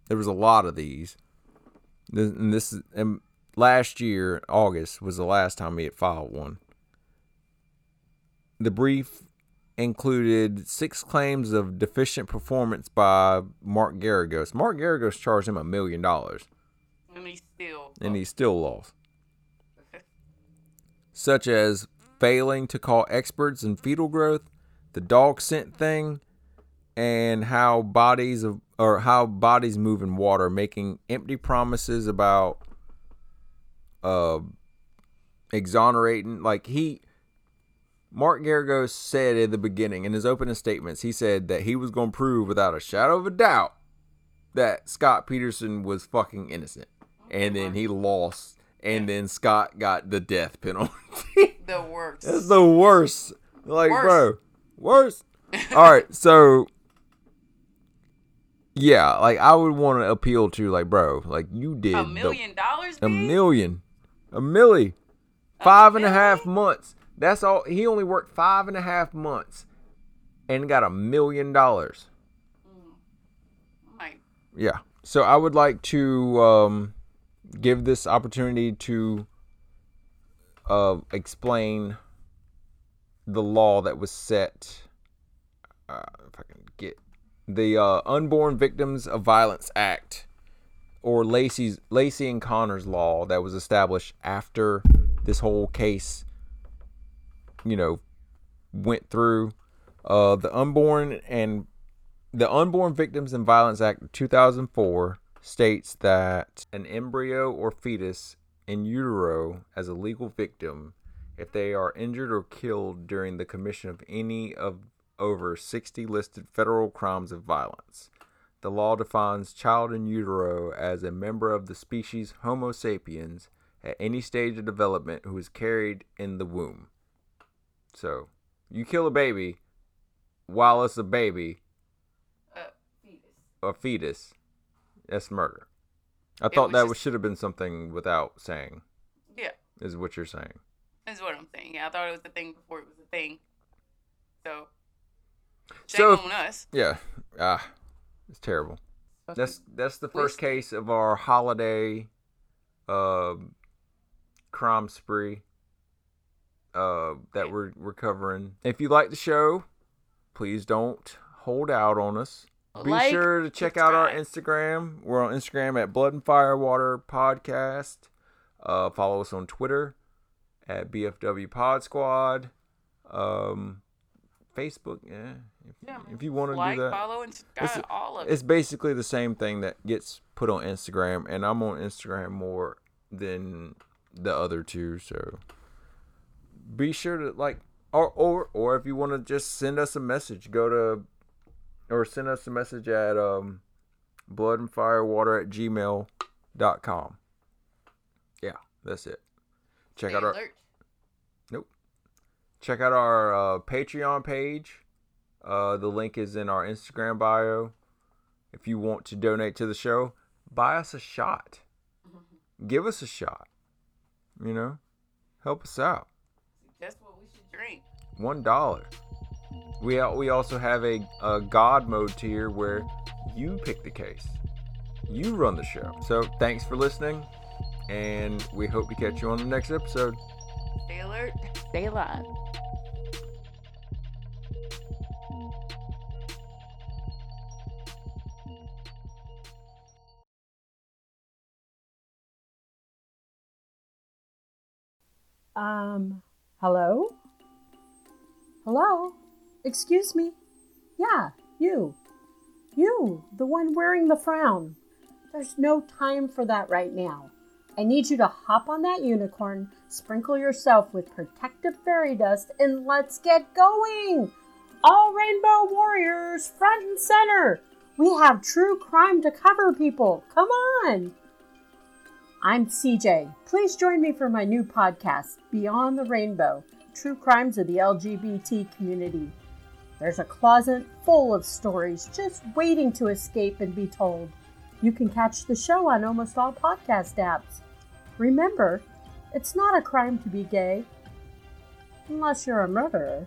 there was a lot of these. This- And this and last year, August was the last time he had filed one. The brief included six claims of deficient performance by Mark Geragos. Mark Geragos charged him a million dollars And he still. and he still lost. Such as failing to call experts in fetal growth, the dog scent thing, and how bodies of or how bodies move in water, making empty promises about uh exonerating like he Mark Geragos said at the beginning in his opening statements, he said that he was going to prove without a shadow of a doubt that Scott Peterson was fucking innocent. And then he lost. And then Scott got the death penalty. The worst. That's the worst. Like, Worst. bro, worst. All right, so yeah, like I would want to appeal to, like, bro, like you did a the- million dollars? a B? million, a milli, five and a half months. That's all. He only worked five and a half months, and got a million dollars. Like, Yeah. So I would like to um, give this opportunity to uh, explain the law that was set. Uh, if I can get the uh, Unborn Victims of Violence Act, or Laci's Laci and Conner's law that was established after this whole case, you know, went through. Uh, the Unborn and the Unborn Victims and Violence Act of 2004 states that an embryo or fetus in utero as a legal victim if they are injured or killed during the commission of any of over 60 listed federal crimes of violence. The law defines child in utero as a member of the species Homo sapiens at any stage of development who is carried in the womb. So, you kill a baby while it's a baby, uh, fetus. a fetus, that's murder. I thought was that just- should have been something without saying, Yeah, is what you're saying. is what I'm saying. Yeah, I thought it was a thing before it was a thing. So, shame So- on us. Yeah. Ah, it's terrible. That's that's the first case of our holiday uh, crime spree uh, that we're we're covering. If you like the show, please don't hold out on us. Be Like, sure to check out our. Instagram. We're on Instagram at Blood and Fire Water Podcast. Uh, follow us on Twitter at BFW Pod Squad. Um, Facebook, yeah. If, Yeah, if you want to like, do that, follow, and It's- all of it. it's basically the same thing that gets put on Instagram, and I'm on Instagram more than the other two. So be sure to like, or or or if you want to just send us a message, go to or send us a message at um blood and firewater at gmail.com. Yeah, that's it. Check Stay out our alert. check out our uh, Patreon page. Uh, the link is in our Instagram bio. If you want to donate to the show, buy us a shot. Give us a shot. You know, help us out. Suggest what we should drink. One dollar. We we also have a, a God mode tier where you pick the case, you run the show. So thanks for listening, and we hope to catch you on the next episode. Stay alert. Stay alive. Um, hello? Hello? Excuse me? Yeah, you. You, the one wearing the frown. There's no time for that right now. I need you to hop on that unicorn, sprinkle yourself with protective fairy dust, and let's get going! All rainbow warriors, front and center! We have true crime to cover, people! Come on! I'm CJ. Please join me for my new podcast, Beyond the Rainbow True Crimes of the LGBT Community. There's a closet full of stories just waiting to escape and be told. You can catch the show on almost all podcast apps. Remember, it's not a crime to be gay, unless you're a murderer.